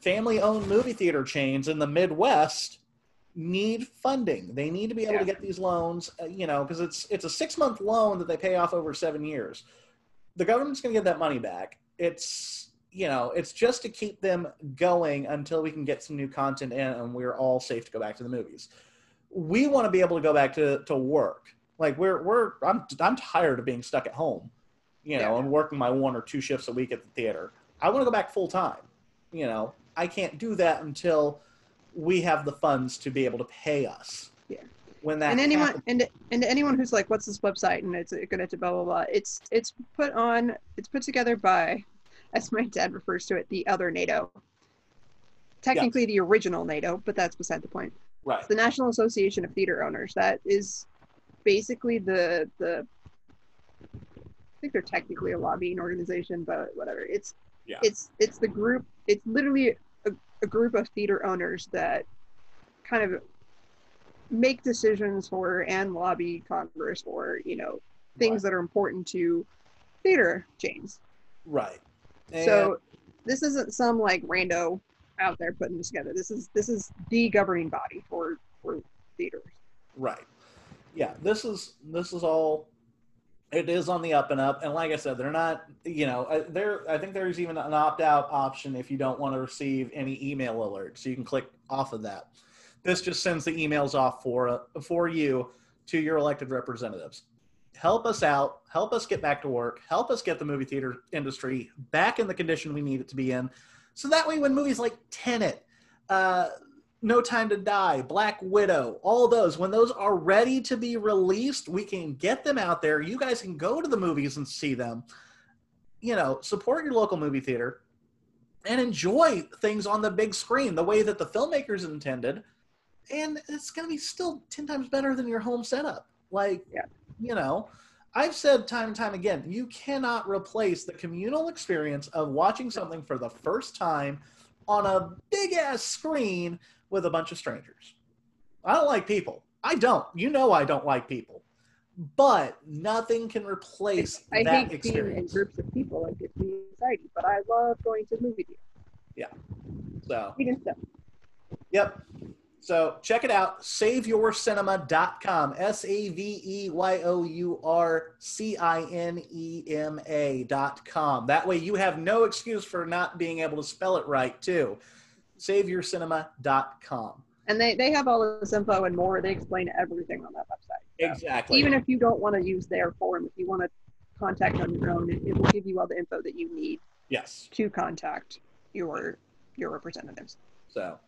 family-owned movie theater chains in the Midwest need funding. They need to be able Yeah. to get these loans, uh, you know, because it's it's a six month loan that they pay off over seven years. The government's going to get that money back. It's you know, it's just to keep them going until we can get some new content in and we're all safe to go back to the movies. We want to be able to go back to to work. Like we're we're I'm I'm tired of being stuck at home, you know, Yeah. and working my one or two shifts a week at the theater. I want to go back full time. You know, I can't do that until we have the funds to be able to pay us. When that and anyone happens- and and anyone who's like, what's this website? And it's gonna to blah blah blah. It's it's put on. It's put together by, as my dad refers to it, the other NATO. Technically, the original NATO, but that's beside the point. right It's the National Association of Theater Owners. That is basically the the. I think they're technically a lobbying organization, but whatever. It's Yeah. it's it's the group. It's literally a, a group of theater owners that kind of make decisions for and lobby Congress for you know things that are important to theater chains. right And- So this isn't some like rando out there putting this together. This is this is the governing body for for theaters. Right. Yeah, this is this is all it is on the up and up and like I said they're not you know there I think there's even an opt out option if you don't want to receive any email alerts so you can click off of that. This just sends the emails off for uh, for you to your elected representatives. Help us out, help us get back to work, help us get the movie theater industry back in the condition we need it to be in. So that way when movies like Tenet uh no Time to Die, Black Widow, all those, when those are ready to be released, we can get them out there. You guys can go to the movies and see them. You know, support your local movie theater and enjoy things on the big screen the way that the filmmakers intended. And it's going to be still 10 times better than your home setup. Like, Yeah. you know, I've said time and time again, you cannot replace the communal experience of watching something for the first time on a big ass screen with a bunch of strangers. I don't like people. I don't. You know I don't like people. But nothing can replace I that hate being in groups of people. It gives me anxiety, but I love going to the movie Yeah. So, yep. So check it out, saveyourcinema.com. S A V E Y O U R C I N E M A.com. That way you have no excuse for not being able to spell it right, too. Saveyourcinema.com. And they, they have all of this info and more. They explain everything on that website. So Exactly. Even if you don't want to use their form, if you want to contact on your own, it, it will give you all the info that you need yes. to contact your your representatives. So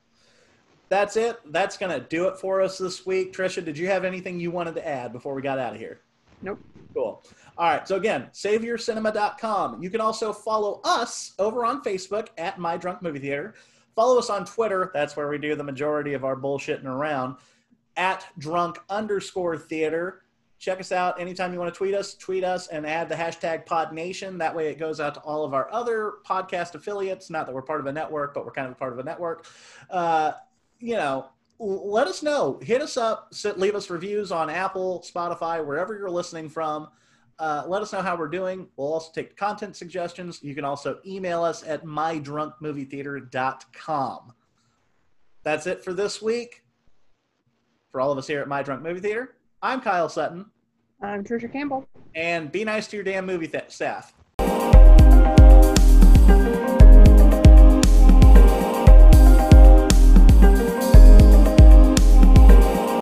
that's it. That's going to do it for us this week. Trisha, did you have anything you wanted to add before we got out of here? Nope. Cool. All right. So again, saveyourcinema.com. You can also follow us over on Facebook at My Drunk Movie Theater. Follow us on Twitter. That's where we do the majority of our bullshitting around at drunk underscore theater. Check us out anytime you want to tweet us, tweet us and add the hashtag PodNation. That way it goes out to all of our other podcast affiliates. Not that we're part of a network, but we're kind of a part of a network. Uh, you know, let us know. Hit us up. Sit, leave us reviews on Apple, Spotify, wherever you're listening from. Uh, let us know how we're doing. We'll also take content suggestions. You can also email us at mydrunkmovietheater.com. That's it for this week. For all of us here at My Drunk Movie Theater, I'm Kyle Sutton. I'm Trisha Campbell. And be nice to your damn movie th- staff.